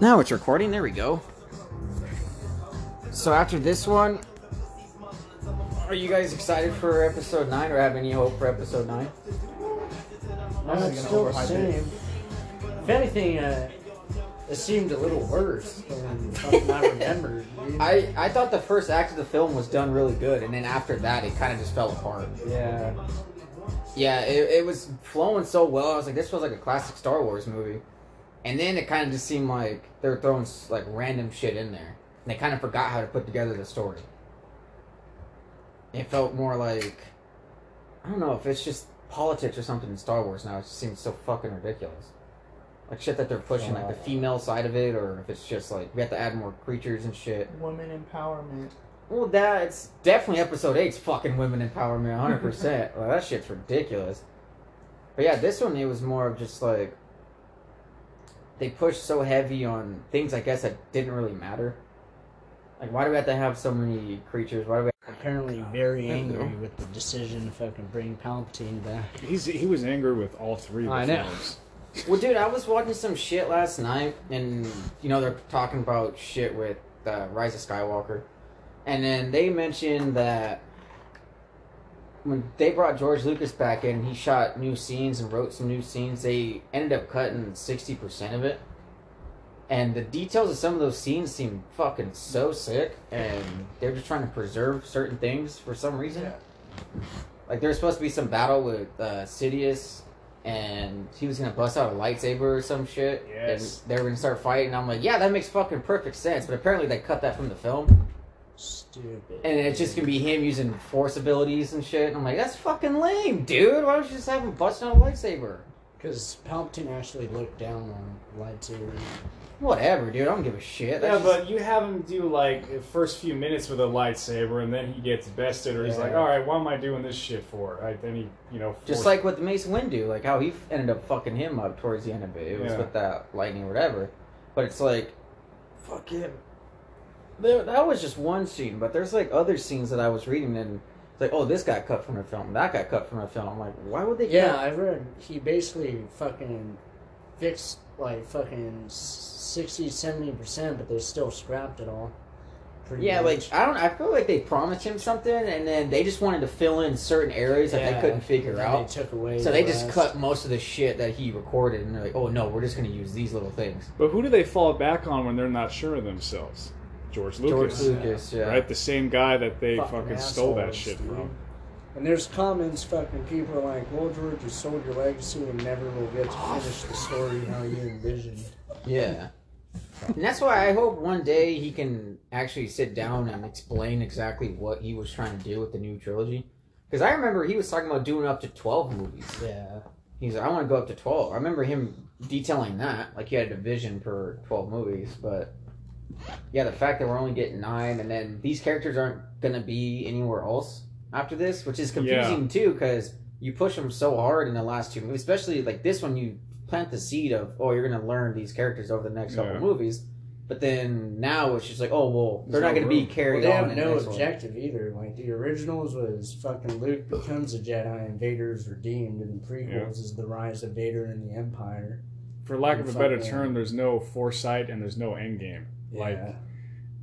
Now it's recording. There we go. So after this one, are you guys excited for episode nine, or have any hope for episode nine? No, it's still the same. If anything, uh, it seemed a little worse than something I remembered. dude. I I thought the first act of the film was done really good, and then after that, it kind of just fell apart. yeah. Yeah, it, it was flowing so well. I was like, this was like a classic Star Wars movie. And then it kind of just seemed like they were throwing like random shit in there. And they kind of forgot how to put together the story. It felt more like I don't know if it's just politics or something in Star Wars now. It just seems so fucking ridiculous. Like shit that they're pushing, like the uh, female side of it, or if it's just like we have to add more creatures and shit. Women empowerment. Well, that's definitely episode eight's fucking women empowerment, hundred percent. Well, that shit's ridiculous. But yeah, this one it was more of just like they pushed so heavy on things I guess that didn't really matter. Like, why do we have to have so many creatures? Why do we? Apparently, very angry know. with the decision to fucking bring Palpatine back. He's he was angry with all three of the I know. films. Well, dude, I was watching some shit last night, and you know they're talking about shit with uh, Rise of Skywalker, and then they mentioned that when they brought George Lucas back in, he shot new scenes and wrote some new scenes. They ended up cutting sixty percent of it, and the details of some of those scenes seem fucking so sick, and they're just trying to preserve certain things for some reason. Like there's supposed to be some battle with uh, Sidious, and he was gonna bust out a lightsaber or some shit. Yes. And they were gonna start fighting. I'm like, yeah, that makes fucking perfect sense. But apparently they cut that from the film, Stupid. and it's just gonna be him using force abilities and shit. And I'm like, that's fucking lame, dude. Why don't you just have him bust out a lightsaber? Because Palpatine actually looked down on lightsabers. Whatever, dude. I don't give a shit. Yeah, That's but you have him do like the first few minutes with a lightsaber, and then he gets bested, or he's like, "All right, what am I doing this shit for?" Right? Then he, you know, Just force- like what the Mace Windu, like how he f- ended up fucking him up towards the end of it. It was Yeah. with that lightning or whatever. But it's like, fucking. There, that was just one scene, but there's like other scenes that I was reading and it's like, oh, this got cut from a film, that got cut from a film. I'm like, why would they? Yeah, cut? I read he basically fucking fixed like fucking 60, 70 percent, but they still scrapped it all. Pretty Yeah, much. like I don't. I feel like they promised him something, and then they just wanted to fill in certain areas that they couldn't figure out. They took away. So the they just cut most of the shit that he recorded, and they're like, "Oh no, we're just gonna use these little things." But who do they fall back on when they're not sure of themselves? George George Lucas, Lucas, yeah. right? The same guy that they Fucking fucking, stole that shit dude. from. And there's comments fucking people are like, well, George, you sold your legacy and never will get to finish the story how you envisioned. Yeah. And that's why I hope one day he can actually sit down and explain exactly what he was trying to do with the new trilogy. Because I remember he was talking about doing up to 12 movies. Yeah. He's like, I want to go up to 12. I remember him detailing that. Like, he had a division for 12 movies. But, yeah, the fact that we're only getting nine, and then these characters aren't going to be anywhere else after this, which is confusing, too, because you push them so hard in the last two movies. Especially, like, this one, you plant the seed of, oh, you're going to learn these characters over the next couple Yeah. movies. But then now it's just like, oh, well, they're There's not no going to be room. Well, they on. have no next one. objective either. Like the originals was fucking Luke becomes a Jedi and Vader's redeemed, and the prequels Yeah. is the rise of Vader and the Empire. For lack of a better term, there's no foresight and there's no end game. Like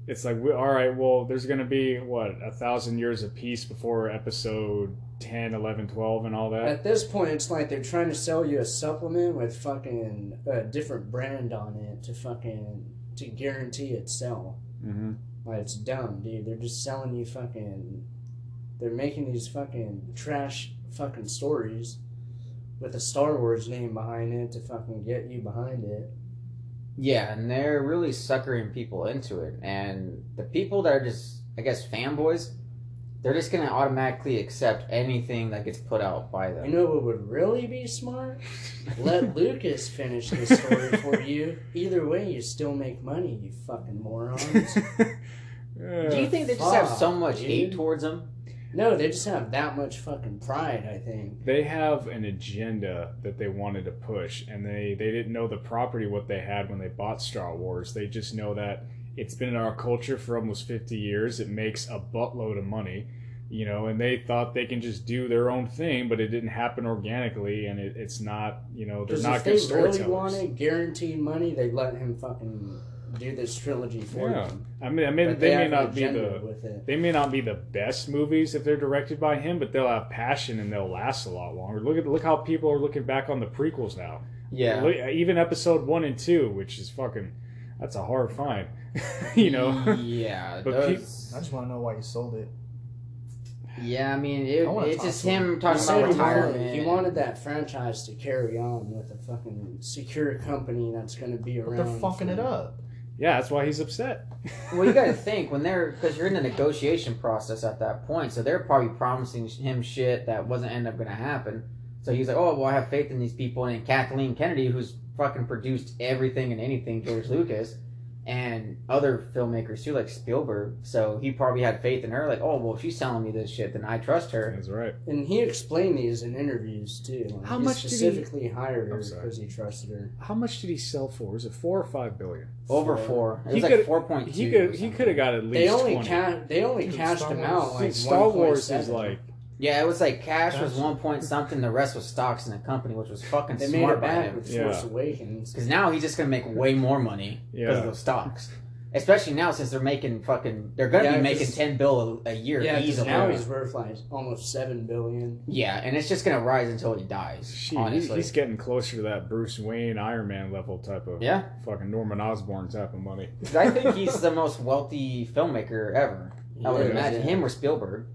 it's like, we, all right, well, there's gonna be what a thousand years of peace before episode 10, 11, 12, and all that. At this point, it's like they're trying to sell you a supplement with fucking a different brand on it to fucking to guarantee its sell. Mm-hmm. Like it's dumb, dude. They're just selling you fucking. They're making these fucking trash fucking stories with a Star Wars name behind it to fucking get you behind it. Yeah, and they're really suckering people into it. And the people that are just, I guess, fanboys, they're just going to automatically accept anything that gets put out by them. You know what would really be smart? Let Lucas finish the story for you. Either way, you still make money, you fucking morons. Do you think they just have so Fuck, much hate towards them? No, they just have that much fucking pride, I think. they have an agenda that they wanted to push and they they didn't know the property what they had when they bought star wars. They just know that it's been in our culture for almost 50 years. It makes a buttload of money you know, and they thought they can just do their own thing, but it didn't happen organically, and it, it's not, you know, they're not if good they really wanted guaranteed money, they'd let him fucking do this trilogy for Yeah. them. I mean, I mean, But they, may not be the they may not be the best movies if they're directed by him, but they'll have passion and they'll last a lot longer. Look at look how people are looking back on the prequels now. Yeah. Look- even episode one and two, which is fucking that's a hard find, you know. Yeah. But those- I just want to know why you sold it. yeah, I mean, it, I it's just him. him He talking said about he wanted, retirement. he wanted that franchise to carry on with a fucking secure company that's going to be But around. they're fucking for- it up. Yeah, that's why he's upset. well, you got to think when they're because you're in the negotiation process at that point, so they're probably promising him shit that wasn't end up going to happen. So he's like, "Oh, well, I have faith in these people." And Kathleen Kennedy, who's fucking produced everything and anything, George Lucas, and other filmmakers too, like Spielberg. So he probably had faith in her. Like, "Oh, well, if she's telling me this shit, then I trust her." That's right. And he explained these in interviews too. Like, How he much did he- specifically hired her because he trusted her. How much did he sell for? Was it four or five billion? Over Four. four. It He was like could- four point two. He could he could have got at least They only twenty. ca- they only Dude, cashed Star him out like Dude, Star Wars 1.7. is like Yeah, it was like cash was one point something. The rest was stocks in the company, which was fucking they made smart it by back him. with Yeah. Awakens. Because now he's just gonna make way more money because Yeah. of those stocks. Especially now since they're making fucking, they're gonna Yeah, be making 'cause- ten bill a, a year Yeah, 'cause easily. now he's worth like almost seven billion. yeah, and it's just gonna rise until he dies. shit, he- honestly, he's getting closer to that Bruce Wayne Iron Man level type of yeah, fucking Norman Osborn type of money. 'Cause I think he's the most wealthy filmmaker ever. I would Yeah, imagine yeah. him or Spielberg.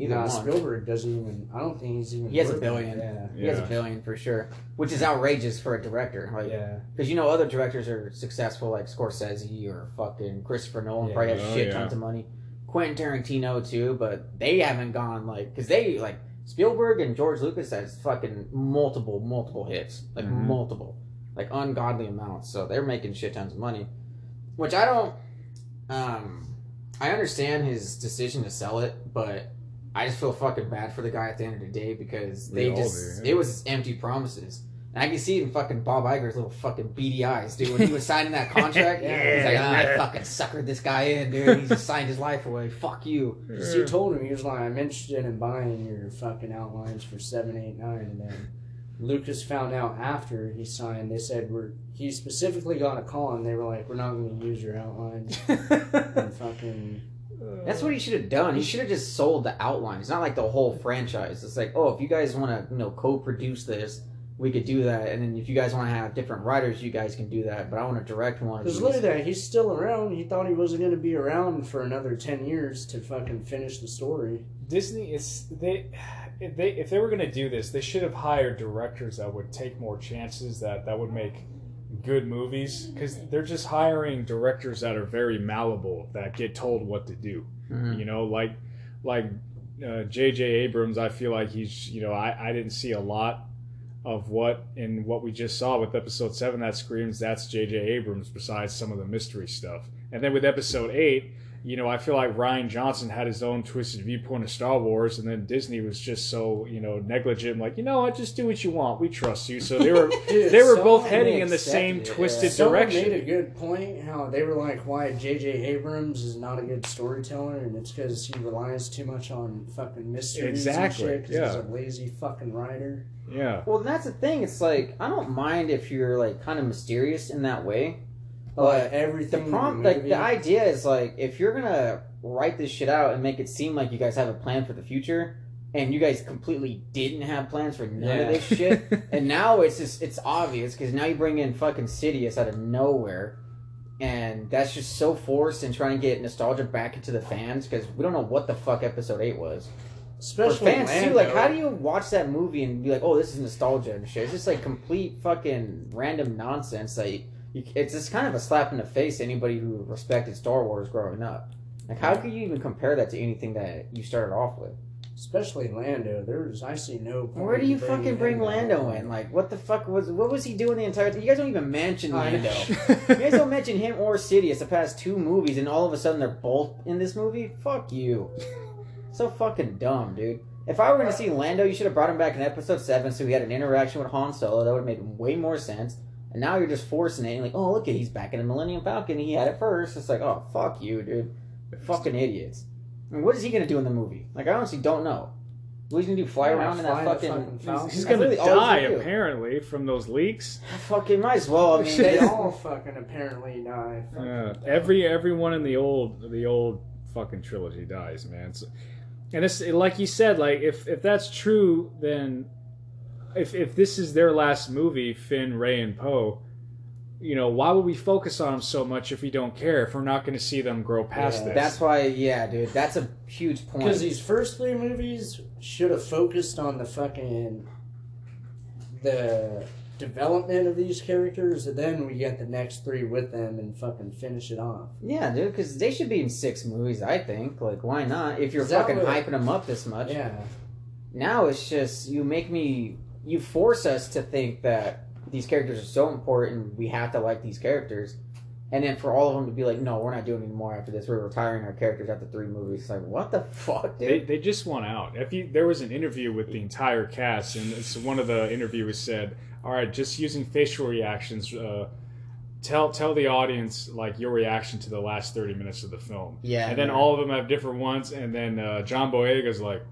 Either Nah, one. Spielberg doesn't even. I don't think he's even. He has a billion. Yeah. He has a billion for sure, which is outrageous for a director. Like, Yeah. Because you know other directors are successful like Scorsese or fucking Christopher Nolan Yeah. probably has Oh, shit yeah. tons of money. Quentin Tarantino too, but they haven't gone like because they like Spielberg and George Lucas has fucking multiple multiple hits like Mhm. multiple like ungodly amounts. So they're making shit tons of money, which I don't. Um, I understand his decision to sell it, but I just feel fucking bad for the guy at the end of the day because We they all just do, yeah. it was empty promises. And I can see it in fucking Bob Iger's little fucking beady eyes, dude. When he was signing that contract, Yeah. he's like, "Ah, I fucking suckered this guy in, dude. He just signed his life away. Fuck you. Because he told him he was like, I'm interested in buying your fucking outlines for seven, eight, nine, and then Lucas found out after he signed. They said we're. He specifically got a call, and they were like, "We're not going to use your outlines." and fucking That's what he should have done. He should have just sold the outline. It's not like the whole franchise. It's like, oh, if you guys want to, you know, co-produce this, we could do that. And then if you guys want to have different writers, you guys can do that. But I want to direct one Because look at that, he's still around. He thought he wasn't going to be around for another ten years to fucking finish the story. Disney is they if they if they were going to do this, they should have hired directors that would take more chances that that would make good movies because they're just hiring directors that are very malleable that get told what to do. Mhm. You know, like like uh, J.J. Abrams. I feel like he's you know I I didn't see a lot of what in what we just saw with episode seven that screams that's J.J. Abrams. Besides some of the mystery stuff, and then with episode eight you know, I feel like Rian Johnson had his own twisted viewpoint of Star Wars, and then Disney was just so you know negligent, like you know, what, just do what you want, we trust you. So they were Dude, they were both heading in the same it, twisted yeah. Someone direction. made a good point. How they were like, "Why J.J. Abrams is not a good storyteller, and it's because he relies too much on fucking mysteries Exactly, and shit. Because he's yeah. a lazy fucking writer." yeah, Well, that's the thing. It's like I don't mind if you're like kind of mysterious in that way. But But everything. the prompt, the like the idea is like if you're gonna write this shit out and make it seem like you guys have a plan for the future, and you guys completely didn't have plans for none Yeah. of this shit, and now it's just it's obvious because now you bring in fucking Sidious out of nowhere, and that's just so forced and trying to get nostalgia back into the fans because we don't know what the fuck episode eight was. Especially fans Lando, too, like how do you watch that movie and be like, oh, this is nostalgia and shit? It's just like complete fucking random nonsense. Like you, it's just kind of a slap in the face to anybody who respected Star Wars growing up. Like how could you even compare that to anything that you started off with? especially Lando. There's I see no. point Where do you fucking bring Lando in? Like what the fuck was what was he doing the entire? You guys don't even mention Lando. you guys don't mention him or Sidious the past two movies, and all of a sudden they're both in this movie. Fuck you. so fucking dumb, dude. If I were going to see Lando, you should have brought him back in episode 7 so he had an interaction with Han Solo. That would have made way more sense. And now you're just forcing it. And like, oh, look at he's back in the Millennium Falcon. He had it first. It's like, oh, fuck you, dude. Fucking idiots. I mean, what is he gonna do in the movie? Like, I honestly don't know. What he's gonna do? Fly Yeah, around in that fucking? fucking Falcon. He's, he's gonna really die gonna apparently from those leaks. fucking might as well. I mean, They they, all fucking apparently die. Fucking Yeah, die. every everyone in the old the old fucking trilogy dies, man. So, and it's like you said, like if if that's true, then if if this is their last movie, Finn, Rey, and Poe, you know, why would we focus on them so much if we don't care? If we're not going to see them grow past Yeah, this, that's why. Yeah, dude, that's a huge point. Because these first three movies should have focused on the fucking the development of these characters, and then we get the next three with them and fucking finish it off. Yeah, dude, because they should be in six movies. I think. Like, why not? If you're fucking what- hyping them up this much. Yeah, Now it's just you make me. You force us to think that these characters are so important. We have to like these characters, and then for all of them to be like, no, we're not doing any more after this. We're retiring our characters after three movies. It's like, what the fuck, dude? They, they just want out. If you there was an interview with the entire cast, and it's one of the interviewers said, "All right, just using facial reactions, uh, tell tell the audience like your reaction to the last thirty minutes of the film." yeah, and then man. all of them have different ones, and then uh, John Boyega's like.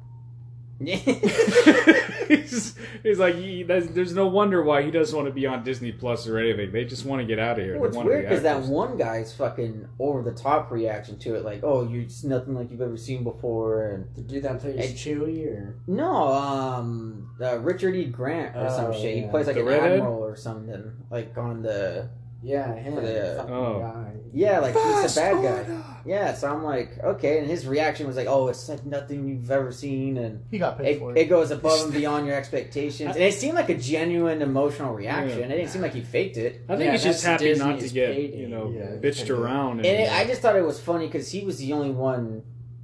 he's, he's like, he, there's, there's no wonder why he doesn't want to be on Disney Plus or anything. They just want to get out of here. Well, it's weird because that actors. one guy's fucking over the top reaction to it, like, "Oh, you're just nothing like you've ever seen before," and the dude that plays Hey. Chewie, or no, um, uh, Richard E. Grant or some Oh, shit. He plays like The an redhead? admiral or something, like on the yeah, him, For the- fucking Oh. guy. yeah, like he's a bad guy. Yeah, so I'm like, okay, and his reaction was like, "Oh, it's like nothing you've ever seen," and He got paid it, for it it. goes above and beyond your expectations, and it seemed like a genuine emotional reaction. Yeah. It didn't seem like he faked it. I think Yeah, he's just that's happy not to get you know Yeah, bitched around. And And, it, I just thought it was funny because he was the only one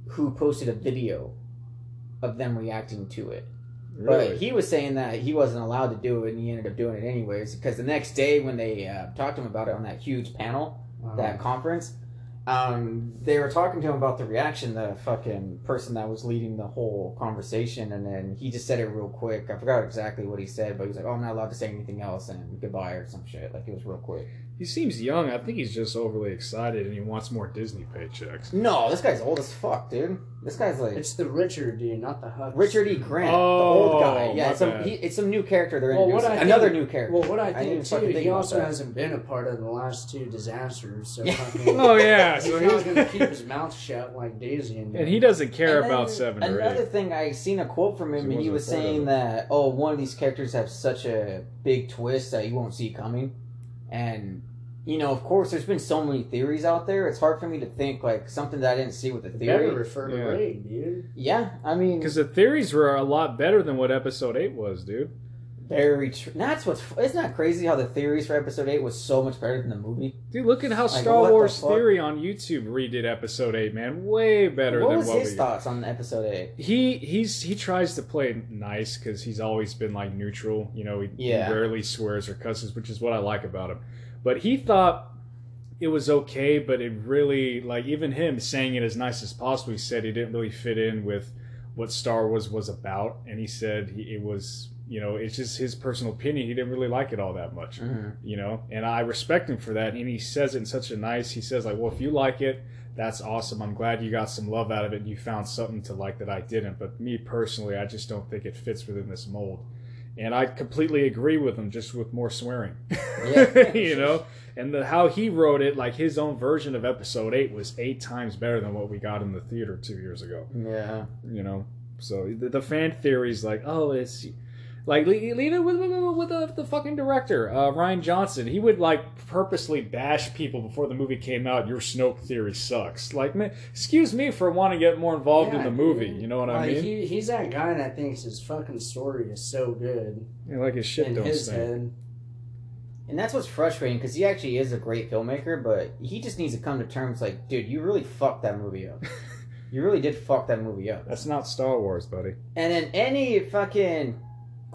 who posted a video of them reacting to it. really, But he was saying that he wasn't allowed to do it, and he ended up doing it anyways. Because the next day, when they uh, talked to him about it on that huge panel, Uh, that conference, um, they were talking to him about the reaction. The fucking person that was leading the whole conversation, and then he just said it real quick. I forgot exactly what he said, but he was like, "Oh, I'm not allowed to say anything else," and goodbye or some shit. Like it was real quick. He seems young. I think he's just overly excited and he wants more Disney paychecks. No, this guy's old as fuck, dude. This guy's like it's the Richard dude, not the Hux. Richard E. Grant, Oh, the old guy. my Yeah, it's some bad. he, it's some new character they're Well, what introducing. I Another think- new character. Well, what I didn't think fucking too, think he about also that. hasn't been a part of the last two disasters, so fucking, Oh yeah, he's so not he's, gonna keep his mouth shut like Daisy and, and he doesn't care And about then seven or Another eight. thing, I seen a quote from him, He and he wasn't was part of saying it. that oh, one of these characters have such a big twist that you won't see coming, and you know, of course, there's been so many theories out there. It's hard for me to think like something that I didn't see with the You better theory. refer to Yeah. Rey, dude. Yeah, I mean, Because the theories were a lot better than what episode eight was, dude. Very true. That's what's isn't that crazy how the theories for episode eight was so much better than the movie. Dude, look at how Like, Star what the Wars? Theory on YouTube redid episode eight, man. Way better what than was what his we. thoughts on episode eight? He he's he tries to play nice because he's always been like neutral. You know, he, Yeah. he rarely swears or cusses, which is what I like about him. But he thought it was okay, but it really like even him saying it as nice as possible. He said he didn't really fit in with what Star Wars was about, and he said he, it was you know it's just his personal opinion. He didn't really like it all that much Mhm. you know and i respect him for that and he says it in such a nice he says like well if you like it that's awesome i'm glad you got some love out of it and you found something to like that i didn't but me personally i just don't think it fits within this mold and i completely agree with him just with more swearing Yeah. you know and the how he wrote it like his own version of episode 8 was eight times better than what we got in the theater two years ago Yeah. you know so the, the fan theories like oh it's like leave leave it with, with, with the, the fucking director uh, rian johnson he would like purposely bash people before the movie came out your snoke theory sucks like man excuse me for wanting to get more involved in the movie dude. you know what i mean he, he's that guy that thinks his fucking story is so good Yeah, like his shit in don't his stink head. And that's what's frustrating because he actually is a great filmmaker, but he just needs to come to terms like, dude, you really fucked that movie up. you really did fuck that movie up. that's not star wars buddy And then any fucking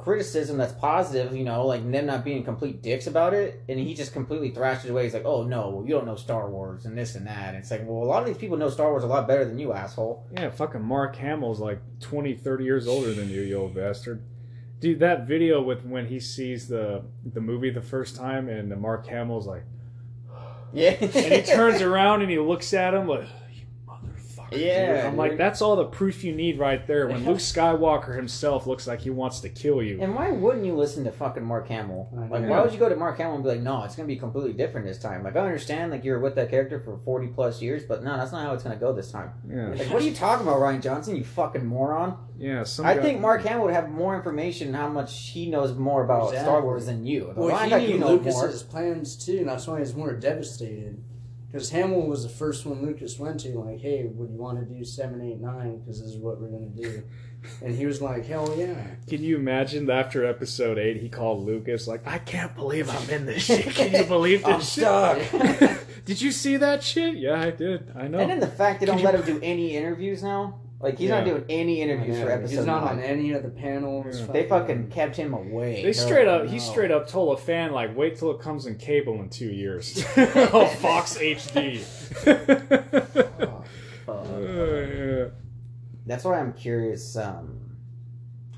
criticism that's positive, you know, like them not being complete dicks about it, and he just completely thrashes away. He's like, oh no, you don't know Star Wars and this and that. And it's like, well, a lot of these people know Star Wars a lot better than you, asshole. yeah fucking mark hamill's like 20 30 years older than you you old bastard dude that video with when he sees the the movie the first time and mark hamill's like Yeah. and he turns around and he looks at him like! Yeah, I'm like, that's all the proof you need right there. When Luke Skywalker himself looks like he wants to kill you. And why wouldn't you listen to fucking Mark Hamill? Like, why would you go to Mark Hamill and be like, no, it's gonna be completely different this time? Like, I understand, like, you're with that character for forty plus years, but no, that's not how it's gonna go this time. Yeah, Like, what are you talking about, Rian Johnson? You fucking moron! yeah. Some I guy- think Mark Hamill would have more information, how much he knows more about Star Wars than you. But Well, why he not knew you know Lucas's plans too, and that's why he's more devastated. Because Hamill was the first one Lucas went to, like, hey, would you want to do 7, 8, 9? Because this is what we're going to do. And he was like, hell yeah. Can you imagine that after episode eight, he called Lucas like, "I can't believe I'm in this shit. Can you believe this I'm shit? stuck. did you see that shit? Yeah, I did. I know. And then the fact they don't Could let him do any interviews now. Like he's not Yeah. doing any interviews for Yeah, episode He's not nine. on any of the panels. Yeah. They fucking kept him away. They straight up, he no. straight up told a fan like, "Wait till it comes in cable in two years." oh, Fox HD. Oh, Fuck. Uh, yeah. That's why I'm curious. Um,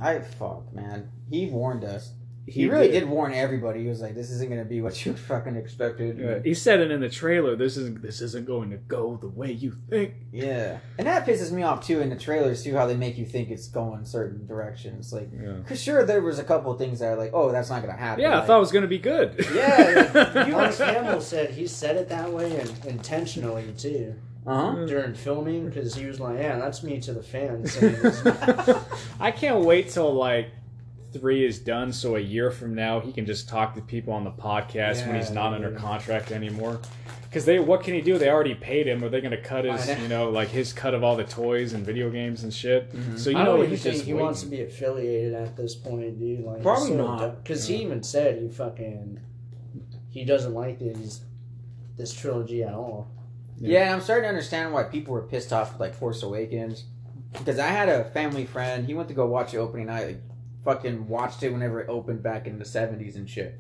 I fuck man. He warned us. He, really did. warn everybody. He was like, "This isn't gonna be what you fucking expected." Yeah, he said it in the trailer. This isn't this isn't going to go the way you think. Yeah, and that pisses me off too in the trailers too. How they make you think it's going certain directions. Like, Yeah, cause sure there was a couple things that are like, "Oh, that's not gonna happen." yeah I thought it was going to be good. Yeah, you- Mark Hamill said he said it that way and intentionally too Uh-huh. during filming because he was like, "Yeah, that's me to the fans." I can't wait till like three is done, so a year from now he can just talk to people on the podcast when he's Yeah, not under dude. contract anymore. Because they, what can he do? They already paid him. Are they going to cut his, know. you know, like his cut of all the toys and video games and shit? Mhm. So you I know don't he's just think he wants to be affiliated at this point, dude. Like, Probably not. Because he even said he fucking he doesn't like these this trilogy at all. Yeah, I'm starting to understand why people were pissed off with like Force Awakens. Because I had a family friend, he went to go watch the opening night, like, fucking watched it whenever it opened back in the 70s and shit.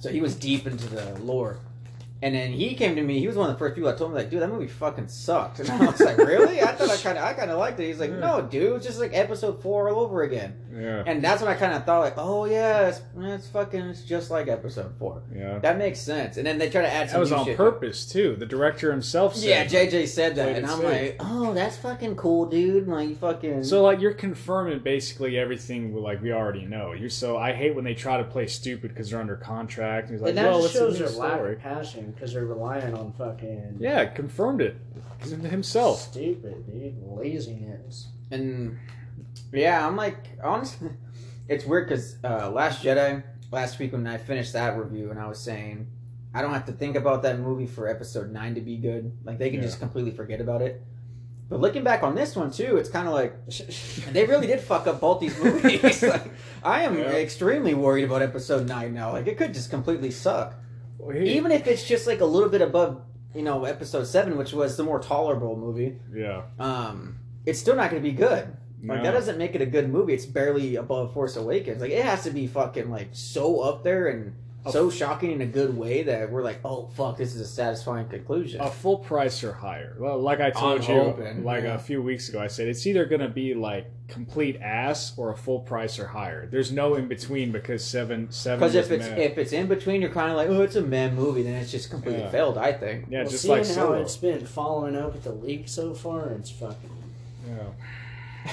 So he was deep into the lore. And then he came to me. He was one of the first people that told me, like, dude, that movie fucking sucked. And I was like, really? I thought I kind of, I kind of liked it. He's like, no, dude, it's just like episode four all over again. Yeah, And that's when I kind of thought, like, oh yeah, it's, it's fucking, it's just like episode four. yeah. That makes sense. And then they try to add some That was new on shit. purpose too. The director himself said. Yeah, JJ said that, and I'm safe. like, oh, that's fucking cool, dude. Like, fucking. So like you're confirming basically everything like we already know. You're so I hate when they try to play stupid because they're under contract. And he's like, and that well, just it's a shows new their lack of passion because they're relying on fucking Yeah, confirmed it himself. stupid, dude, laziness. and yeah, I'm like, honestly, it's weird because uh, Last Jedi last week when I finished that review, and I was saying I don't have to think about that movie for Episode Nine to be good. Like they can Yeah. just completely forget about it. But looking back on this one too, it's kind of like they really did fuck up both these movies. like, I am Yeah. extremely worried about Episode Nine now. Like it could just completely suck. Even if it's just like a little bit above you know episode 7 which was the more tolerable movie yeah, um it's still not going to be good. Like No. that doesn't make it a good movie. It's barely above force awakens. Like it has to be fucking like so up there and so shocking in a good way that we're like oh fuck this is a satisfying conclusion a full price or higher. Well, like I told I'm you, hoping, like yeah. a few weeks ago, I said it's either going to be like complete ass or a full price or higher. There's no in between because seven seven. because if it's meh. if it's in between you're kind of like oh it's a man movie then it's just completely Yeah. failed i think yeah, well, just seeing like how Solo. it's been following up with the leak so far, it's fucking. Yeah.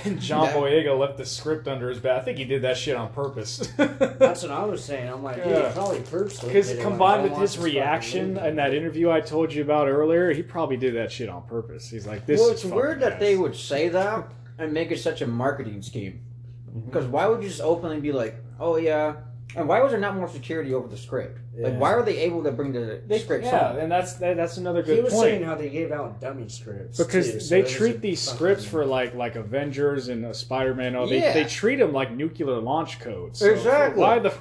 And John That- Boyega left the script under his bed. I think he did that shit on purpose. That's what I was saying. I'm like, dude, Yeah. he probably purposely. Because combined like, with his want this fucking reaction movie. in that interview I told you about earlier, he probably did that shit on purpose. He's like, "This well is it's fucking weird that ass. they would say that and make it such a marketing scheme Mm-hmm. Because why would you just openly be like, oh yeah, and why was there not more security over the script? Like, why are they able to bring the They, scripts yeah, home? and that's that, that's another good He was point. saying how they gave out dummy scripts because too, so they it treat these scripts for like like Avengers and uh, Spider Man. Oh, they Yeah. they treat them like nuclear launch codes. So Exactly. Why the?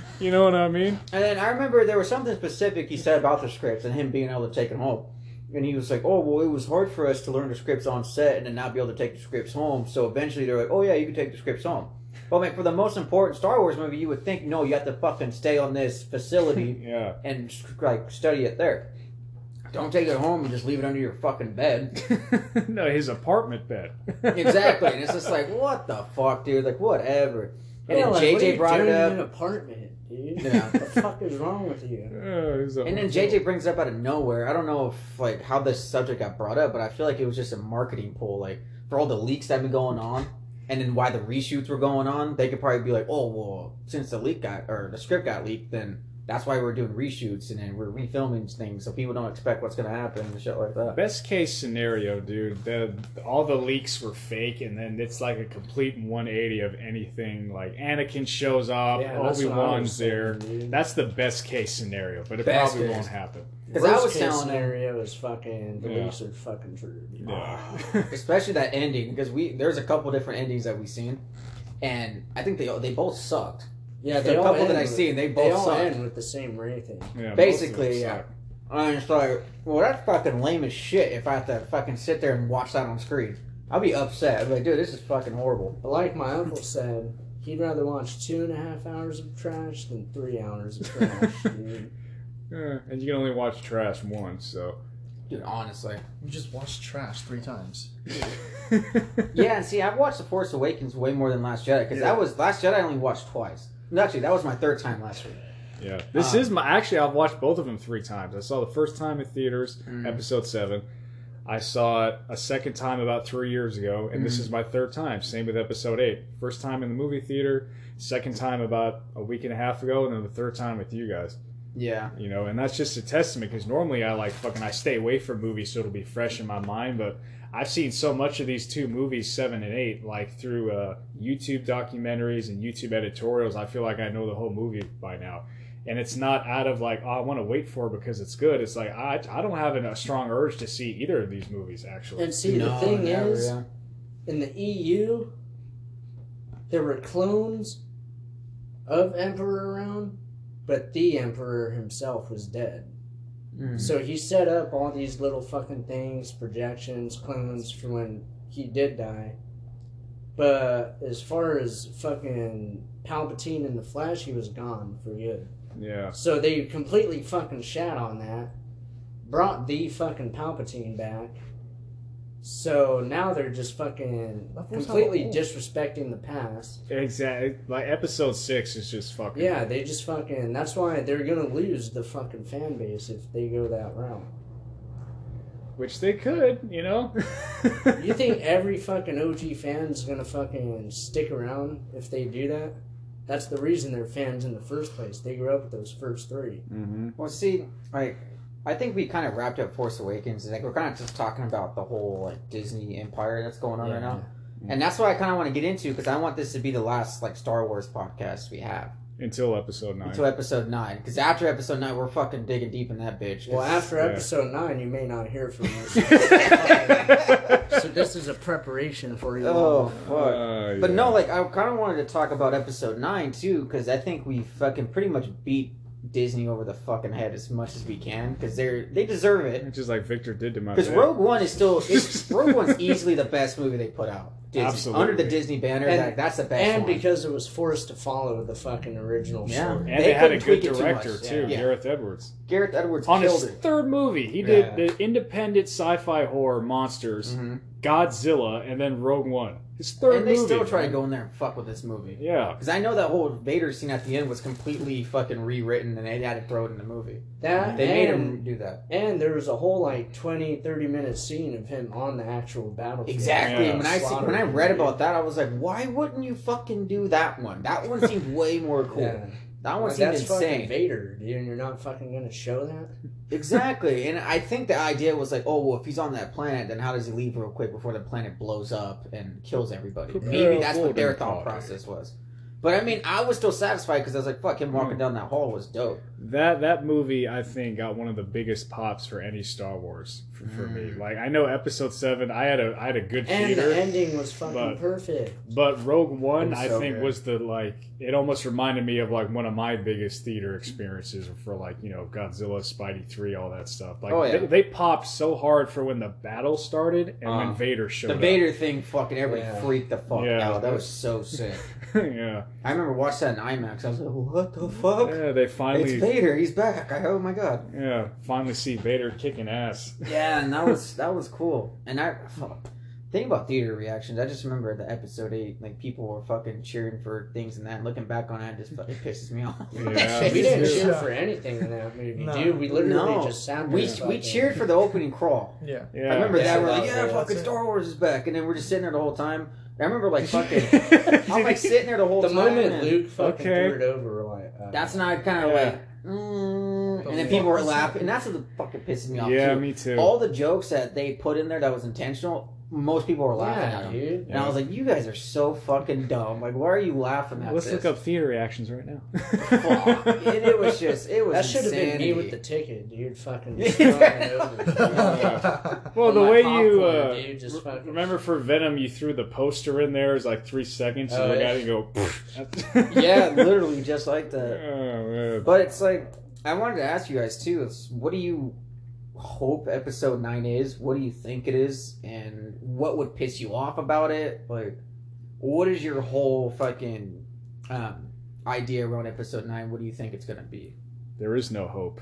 you know what I mean? And then I remember there was something specific he said about the scripts and him being able to take it home. And he was like, "Oh well, it was hard for us to learn the scripts on set and then not be able to take the scripts home. So eventually they're like, oh yeah, you can take the scripts home. But like for the most important Star Wars movie, you would think no, you have to fucking stay on this facility Yeah. and like study it there. Don't take it home and just leave it under your fucking bed. no, his apartment bed. exactly. And it's just like, what the fuck, dude? Like, whatever. And Yeah, then like, JJ brought it up. in an apartment, dude. Yeah. what the fuck is wrong with you? Uh, And then JJ brings it up out of nowhere. I don't know if like how this subject got brought up, but I feel like it was just a marketing pull, like for all the leaks that have been going on, and then why the reshoots were going on. They could probably be like, oh well, since the leak got or the script got leaked, then that's why we're doing reshoots and then we're refilming things so people don't expect what's gonna happen and shit like that. Best case scenario, dude. The all the leaks were fake, and then it's like a complete 180 of anything. Like Anakin shows up, Yeah, that's Obi what Wan's there. saying, dude. That's the best case scenario, but it Best probably case. won't happen. Because I was case telling them- scenario is fucking the Yeah. leaks are fucking true. Dude. Yeah. especially that ending because we there's a couple different endings that we've seen, and I think they they both sucked. Yeah, The they all couple that I with- seen, they They both all suck. end with the same Rey thing. yeah Basically, most of them yeah. And it's like, well, that's fucking lame as shit. If I have to fucking sit there and watch that on screen, I'll be upset. I'll be like, dude, this is fucking horrible. But like my uncle said, he'd rather watch two and a half hours of trash than three hours of trash, dude. Suck. Yeah, and you can only watch trash once, so. Dude, honestly. we just watched Trash three times. Yeah, and see, I've watched The Force Awakens way more than Last Jedi because Yeah. that was Last Jedi I only watched twice. No, Actually, that was my third time last week. Yeah, this Uh, is my. Actually, I've watched both of them three times. I saw the first time in theaters, Mm. episode seven. I saw it a second time about three years ago, and this Mm. is my third time. Same with episode eight. First time in the movie theater, second time about a week and a half ago, and then the third time with you guys. Yeah. You know, and that's just a testament because normally I like fucking I stay away from movies so it'll be fresh in my mind, but I've seen so much of these two movies, seven and eight, like through uh, YouTube documentaries and YouTube editorials. I feel like I know the whole movie by now, and it's not out of like oh, I want to wait for it because it's good. It's like I I don't have a strong urge to see either of these movies actually. And see, the thing never, is, yeah. in the EU, there were clones of Emperor around, but the Emperor himself was dead. Mm. So he set up all these little fucking things, projections, clones for when he did die. But as far as fucking Palpatine in the flesh, he was gone for good. yeah, So they completely fucking shat on that, brought the fucking Palpatine back. So now they're just fucking completely disrespecting the past. exactly. Like episode six is just fucking Yeah, they just fucking. That's why they're gonna lose the fucking fan base if they go that route. which they could, you know. You think every fucking OG fan's gonna fucking stick around if they do that? That's the reason they're fans in the first place. They grew up with those first three. hmm Well, see, like, I think we kind of wrapped up Force Awakens. Like, we're kind of just talking about the whole like Disney empire that's going on right now, and that's what I kind of want to get into because I want this to be the last like Star Wars podcast we have Until episode nine. until episode nine. Because after episode nine, we're fucking digging deep in that bitch. Well, after Yeah. episode nine, you may not hear from us. so this is a preparation for you. oh fuck. Uh, But yeah. no, like I kind of wanted to talk about episode nine too, because I think we fucking pretty much beat Disney over the fucking head as much as we can, because they're they deserve it. Just like Victor did to my Because. Rogue One is still it's, Rogue One's easily the best movie they put out. Disney. Absolutely. under the Disney banner, And- that, that's the best and one. because it was forced to follow the fucking original Yeah. story. and They they, had a good tweak too director too, Yeah. Gareth Edwards. Gareth Edwards On killed his it. third movie, he Yeah. did the independent sci-fi horror monsters, Mhm. Godzilla, and then Rogue One. His third And they movie. still try to go in there and fuck with this movie. Yeah, Because I know that whole Vader scene at the end was completely fucking rewritten, and they had to throw it in the movie. That They made and, him do that. and there was a whole like 20, 30 minute scene of him on the actual battlefield. Exactly. Yeah. When I see, when I read about that, I was like, why wouldn't you fucking do that one? That one seemed way more cool. Yeah. That one Like, seemed that's fucking insane. Vader, dude, and you're not fucking gonna show that? Exactly. And I think the idea was like, oh, well, if he's on that planet, then how does he leave real quick before the planet blows up and kills everybody? Prepare Maybe that's what their thought party. process was. But I mean, I was still satisfied because I was like, fuck, him walking Mm. down that hall was dope. that that movie I think got one of the biggest pops for any Star Wars for, for me. Mm. Like I know Episode Seven, I had a I had a good And theater. the ending was fucking but- perfect. But Rogue One, I so think, good. was the like. It almost reminded me of like one of my biggest theater experiences for like you know Godzilla, Spidey three, all that stuff. Like Oh, yeah. they, they popped so hard for when the battle started and when Uh, Vader showed up The up. Vader thing, fucking everybody Yeah. freaked the fuck Yeah. out. That was so sick. yeah, I remember watching that in IMAX. I was like, what the fuck? yeah. They finally. It's Vader. He's back. I, oh my god. yeah, finally see Vader kicking ass. Yeah, and that was that was cool. And I, Think about theater reactions. I just remember the episode eight, like people were fucking cheering for things and that. And looking back on it, it just fucking pisses me off. Yeah. we didn't Yeah. cheer for anything in that movie, No. dude. We literally No. just sat there. We we fucking- cheered for the opening crawl. Yeah. Yeah. I remember Yeah, that. We're like, that's yeah, it, fucking. Star Wars is back, and then we're just sitting there the whole time. I remember like fucking. I'm like sitting there the whole The time. The moment Luke fucking Okay. threw it over, like, uh, That's not kind of Yeah. like. Mm, and then people were laughing, and that's what the fucking pisses me off. yeah, too. me too. All the jokes that they put in there that was intentional, most people were laughing at yeah, them. dude. And I was like, you guys are so fucking dumb. Like, why are you laughing at this? Let's this? look up theater reactions right now. Fuck. and it was just, it was That should have been me insanity. with the ticket, dude. Fucking Yeah. just throwing it over. Well, the way popcorn, you uh, dude, just re- fucking- remember for Venom, you threw the poster in there. It was like three seconds. You Oh, look yeah. at it and go. yeah, literally just like that. Oh. But it's like, I wanted to ask you guys too. It's what do you hope episode nine is? What do you think it is? And what would piss you off about it? Like, what is your whole fucking um, idea around episode nine? What do you think it's gonna be? There is no hope.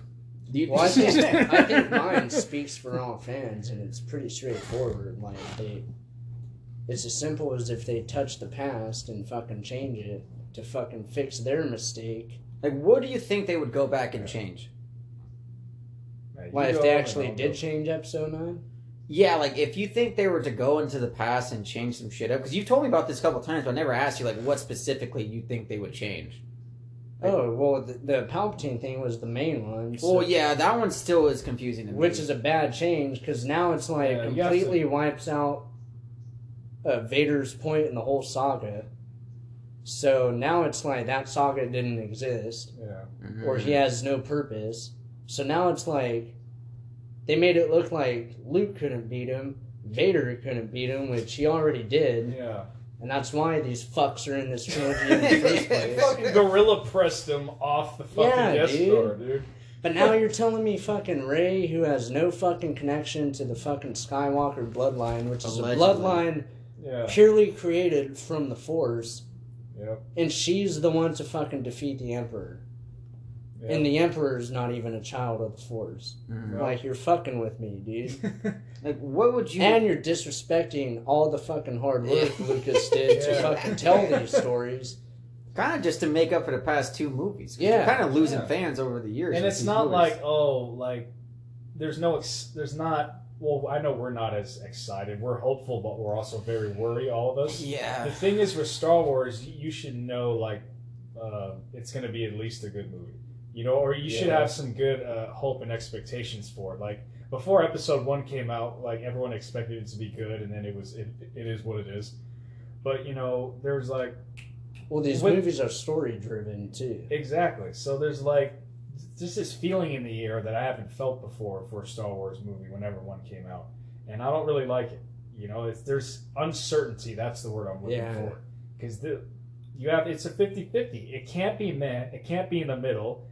You Well, I think, I think mine speaks for all fans, and it's pretty straightforward. Like they, it's as simple as if they touch the past and fucking change it to fucking fix their mistake. Like, what do you think they would go back and change? Like if they actually did change episode nine. Yeah, like if you think they were to go into the past and change some shit up, because you've told me about this a couple times, but I never asked you like what specifically you think they would change. Oh well, the, the Palpatine thing was the main one. so- Well, yeah, that one still is confusing to me. which is a bad change because now it's like Yeah, you have completely wipes out uh, Vader's point in the whole saga. So now it's like that saga didn't exist, Yeah. Mhm. or he has no purpose. So now it's like they made it look like Luke couldn't beat him, Vader couldn't beat him, which he already did, Yeah. and that's why these fucks are in this trilogy in the first place. Fucking gorilla pressed him off the fucking Yeah, Death dude. Star, dude. But now you're telling me fucking Rey, who has no fucking connection to the fucking Skywalker bloodline, which is Allegedly. a bloodline Yeah. purely created from the Force, Yep. and she's the one to fucking defeat the Emperor. Yeah. And the Emperor's not even a child of the Force. Mhm. Like, you're fucking with me, dude. Like, what would you? and you're disrespecting all the fucking hard work Lucas did to fucking tell these stories. kind of just to make up for the past two movies. Yeah. you're kind of losing Yeah. fans over the years. and it's not movies. like oh like there's no ex- there's not well i know we're not as excited. We're hopeful but we're also very worried all of us. Yeah, the thing is with star wars you should know like uh, it's going to be at least a good movie you know or you should have some good uh, hope and expectations for it. Like before episode one came out like everyone expected it to be good and then it was it, it is what it is. But you know there's like Well, these With- movies are story driven, too. Exactly. So there's like just this feeling in the air that I haven't felt before for a Star Wars movie whenever one came out, and I don't really like it. You know, it's, there's uncertainty. That's the word I'm looking Yeah. for. Because the you have it's a 50-50. It can't be meh. It can't be in the middle,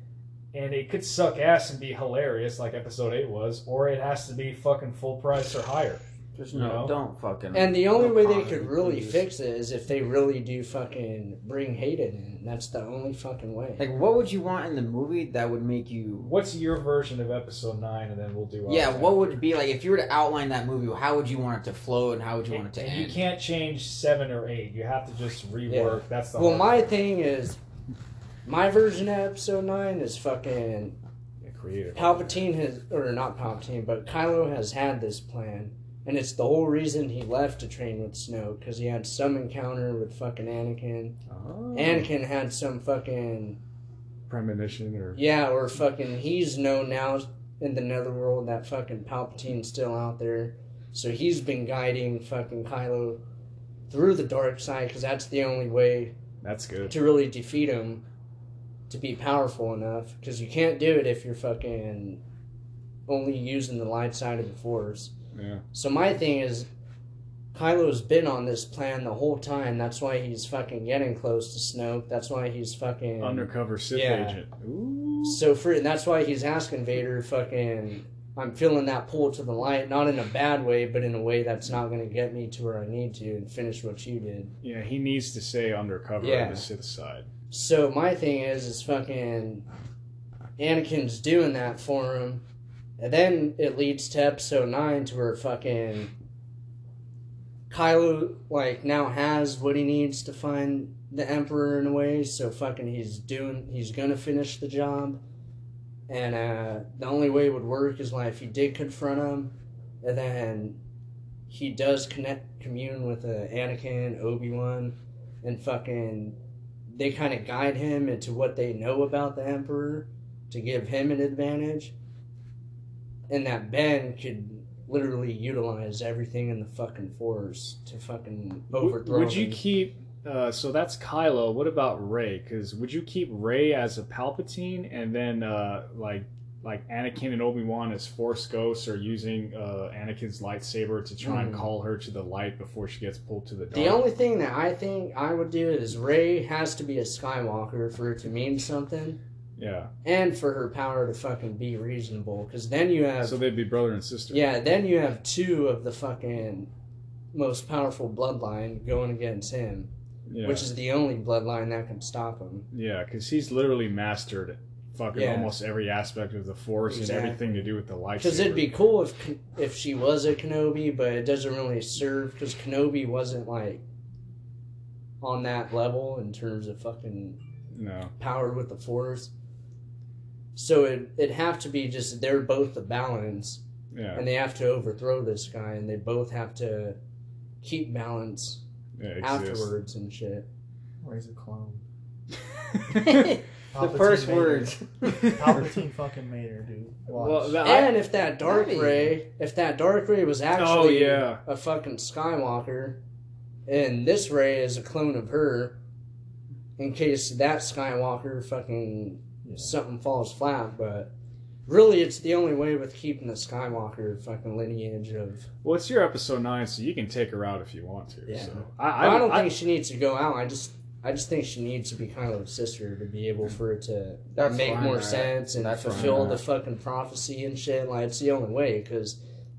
and it could suck ass and be hilarious like Episode Eight was, or it has to be fucking full price or higher. Just no, don't fucking. And the only way they could really please. fix it is if they really do fucking bring Hayden in. That's the only fucking way. Like, what would you want in the movie that would make you? What's your version of Episode Nine, and then we'll do. Yeah, what after. would it be like if you were to outline that movie? How would you want it to flow, and how would you want it to and end? you can't change seven or eight. You have to just rework. That's the Well, hard my part. thing is, my version of episode 9 is fucking. Yeah, creative. Palpatine has. Or not Palpatine, but Kylo has had this plan. And it's the whole reason he left to train with Snoke, because he had some encounter with fucking Anakin. Oh. Anakin had some fucking. premonition or Yeah, or fucking. He's known now in the netherworld that fucking Palpatine's still out there. So he's been guiding fucking Kylo through the dark side, because that's the only way that's good. to really defeat him to be powerful enough because you can't do it if you're fucking only using the light side of the force Yeah. so my thing is kylo's been on this plan the whole time that's why he's fucking getting close to snoke that's why he's fucking Undercover Sith Yeah. agent. Ooh. so for and that's why he's asking vader fucking i'm feeling that pull to the light not in a bad way but in a way that's not going to get me to where i need to and finish what you did Yeah, he needs to stay undercover Yeah. on the Sith side. So my thing is, is fucking Anakin's doing that for him, and then it leads to episode nine to where fucking Kylo like now has what he needs to find the Emperor in a way, so fucking he's doing he's gonna finish the job. And uh the only way it would work is like if he did confront him and then he does connect commune with uh, Anakin, Obi Wan, and fucking they kind of guide him into what they know about the Emperor to give him an advantage, and that Ben could literally utilize everything in the fucking Force to fucking overthrow. Would you him. keep? Uh, so that's Kylo. What about Rey? Because would you keep Rey as a Palpatine, and then uh, like like Anakin and Obi Wan as Force ghosts, or using uh, Anakin's lightsaber to try and Hmm. call her to the light before she gets pulled to the dark? The only thing that I think I would do is Rey has to be a Skywalker for it to mean something, yeah. and for her power to fucking be reasonable. Because then you have So they'd be brother and sister. Yeah, then you have two of the fucking most powerful bloodline going against him, Yeah. which is the only bloodline that can stop him. Yeah, because he's literally mastered fucking Yeah. almost every aspect of the Force Exactly. and everything to do with the lightsaber. Because it'd be cool if if she was a Kenobi, but it doesn't really serve because Kenobi wasn't like on that level in terms of fucking no. power with the Force. So it it'd have to be just they're both the balance, Yeah. and they have to overthrow this guy, and they both have to keep balance yeah exist. afterwards and shit. Rey's a clone. the Palpatine first made her. words. Palpatine fucking made her, dude. Watch. well, that, I- And if that dark Maybe. Rey, if that dark Rey was oh actually yeah. a fucking Skywalker, and this Rey is a clone of her, in case that Skywalker fucking Yeah. something falls flat, but really it's the only way with keeping the Skywalker fucking lineage of. Well, it's your episode nine, so you can take her out if you want to. Yeah. So I, I, I, don't I- think she needs to go out. I just. I just think she needs to be kind of a sister to be able for it to That's make fine, more right? sense and That's fine, fulfill right? the fucking prophecy and shit. Like it's the only way. Because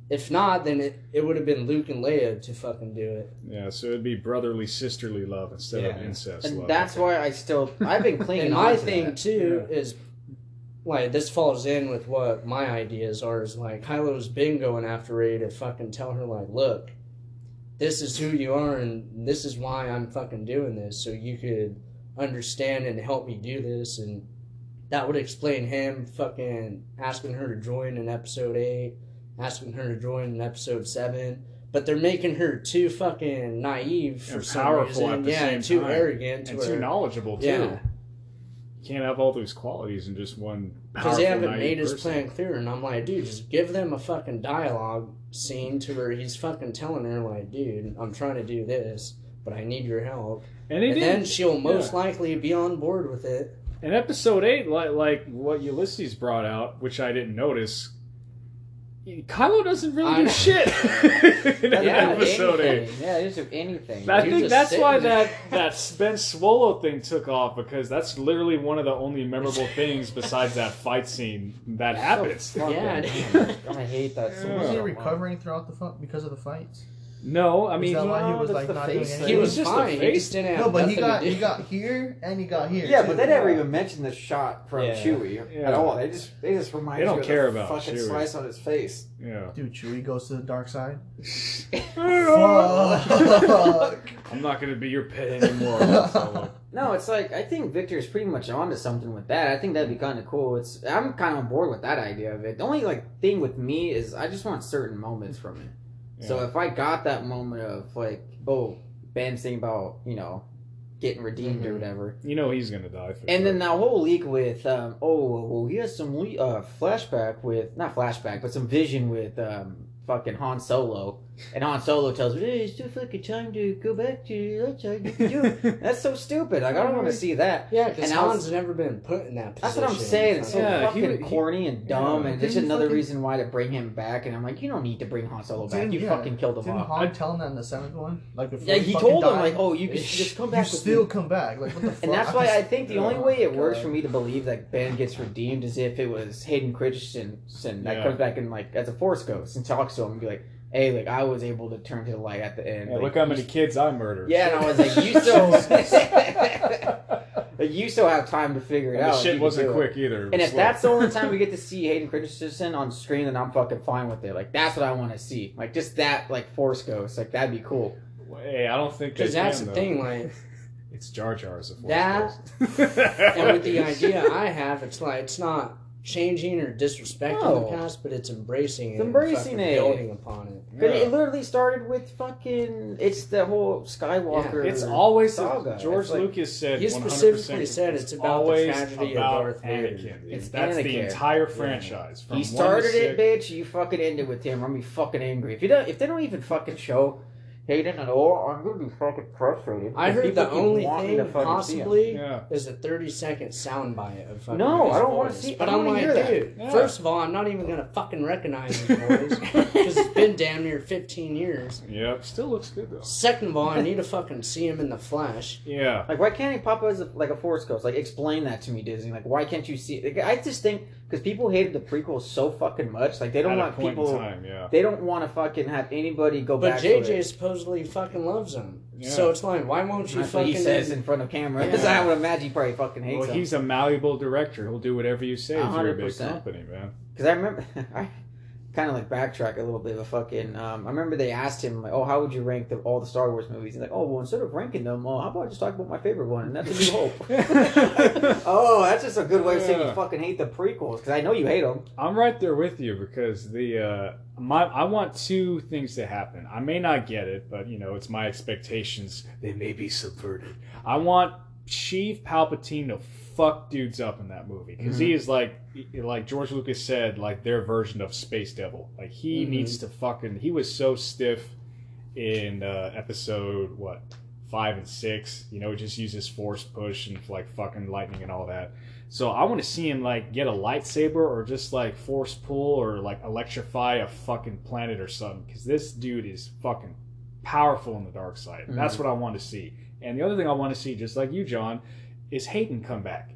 if not, then it, it would have been Luke and Leia to fucking do it. yeah, so it'd be brotherly, sisterly love instead of incest And love. that's why I still I've been clinging And my to thing that. too is like this falls in with what my ideas are. Is like Kylo's been going after Rey to fucking tell her like, look, this is who you are and this is why I'm fucking doing this, so you could understand and help me do this and. That would explain him fucking asking her to join in episode eight, asking her to join in episode seven, but they're making her too fucking naive for And some powerful reason. at the yeah, same and too time. arrogant to and where, too knowledgeable too. Yeah. You can't have all those qualities in just one. Because they haven't made his person. plan clear, and I'm like, dude, just give them a fucking dialogue scene to where he's fucking telling her, like, dude, I'm trying to do this, but I need your help. And and then she'll most yeah. likely be on board with it. In episode eight, like like what Ulysses brought out, which I didn't notice, Kylo doesn't really I do shit Yeah, do episode eight. anything. Yeah, it doesn't do anything. I He think that's just why that that Ben Swolo thing took off because that's literally one of the only memorable things besides that fight scene that happens. So Yeah, I hate that so Yeah. much. was he recovering throughout the fight because of the fights? No, I mean, that he- why he was like not doing anything? He was was just a fine. He just didn't have No, but he nothing got to do. he got here and he got here. Yeah, too. but they never even mentioned the shot from Yeah. Chewie Yeah. at all. They just they just remind They don't you of care the about fucking Chewie. slice on his face. yeah. Dude, Chewie goes to the dark side. I'm not gonna be your pet anymore. Solo. No, it's like I think Victor's pretty much onto something with that. I think that'd be kind of cool. It's I'm kind of on board with that idea of it. The only like thing with me is I just want certain moments from it. So if I got that moment of like, oh, Ben's thinking about you know getting redeemed or Mhm. whatever, you know he's gonna die. For and sure. then that whole leak with um, oh well he has some le- uh, flashback with not flashback but some vision with um, fucking Han Solo, and Han Solo tells me hey, it's too fucking time to go back to the outside. You can do it." That's so stupid. Like I don't want to see that. Yeah, because And I Han's never been put in that position. That's what I'm saying. It's so Yeah, fucking would- he- corny and dumb, yeah. and it's another fucking- reason why to bring him back. And I'm like, you don't need to bring Han Solo back. Didn't- You yeah. fucking killed him Didn't off. Han tell him that in the seventh one? Like before Yeah, he, he fucking told him like, oh, you can just come you back with still me. come back. Like what the fuck? And that's why I think the only way it works for me to believe that Ben gets redeemed is if it was Hayden Christensen that comes back and like as a Force ghost and talks to him and be like, "Hey, like I was able to turn to the light at the end." Yeah, like, look how many kids I murdered. Yeah, and I was like, you still, like, you still have time to figure it And out. the shit you wasn't do it. quick either. And if slow. that's the only time we get to see Hayden Christensen on screen, then I'm fucking fine with it. Like that's what I want to see. Like just that, like Force Ghost. Like that'd be cool. Hey, I don't think Because that's can, the though. thing, like, It's Jar Jar as a force That- ghost. and with the idea I have, it's like it's not changing or disrespecting No. the past, but it's embracing it, It's and embracing fucking it. building upon it. But Yeah. it literally started with fucking. It's the whole Skywalker. It's always saga. George It's like- Lucas said. He 100% specifically said it's about the always tragedy of Darth Vader. Anakin. It's That's the entire franchise. From He started it, bitch. You fucking end it with him. I'm gonna be fucking angry. If you don't, if they don't even fucking show Hayden at all, I'm gonna be fucking frustrated. I If heard the only thing to fucking see possibly Yeah. is a 30 second soundbite of fucking No, his I don't wanna see- I But don't I'm wanna like, hear that. dude, Yeah. first of all, I'm not even gonna fucking recognize his voice because it's been damn near 15 years. Yep. Still looks good though. Second of all, I need to fucking see him in the flesh. Yeah. Like, why can't he pop up as a, like a force ghost? Like, explain that to me, Disney. Like, why can't you see? Like, I just think because people hated the prequels so fucking much. Like, they don't At a want point people. in time. Yeah. They don't want to fucking have anybody go But back. to JJ it. supposedly fucking loves him. Yeah. So it's like, why won't you That's fucking? he says in front of camera. Yeah. I would imagine he probably fucking hates Well, him. he's a malleable director. He'll do whatever you say if you're a big 100%. company, man. Because I remember, I kind of like backtrack a little bit. of a fucking, um, I remember they asked him like, "Oh, how would you rank the, all the Star Wars movies?" He's like, "Oh, well, instead of ranking them, uh, how about I just talk about my favorite one, and that's A New Hope." oh, that's just a good way of saying you fucking hate the prequels because I know you hate them. I'm right there with you because the uh, my I want two things to happen. I may not get it, but you know it's my expectations. They may be subverted. I want Sheev Palpatine to fuck dudes up in that movie because he is like like George Lucas said like their version of Space Devil. Like he Mhm. needs to fucking. He was so stiff in uh, episode what five and six. You know, just use his force push and like fucking lightning and all that. So I want to see him like get a lightsaber or just like force pull or like electrify a fucking planet or something because this dude is fucking powerful in the dark side. That's what I want to see. And the other thing I want to see, just like you, John, is Hayden come back.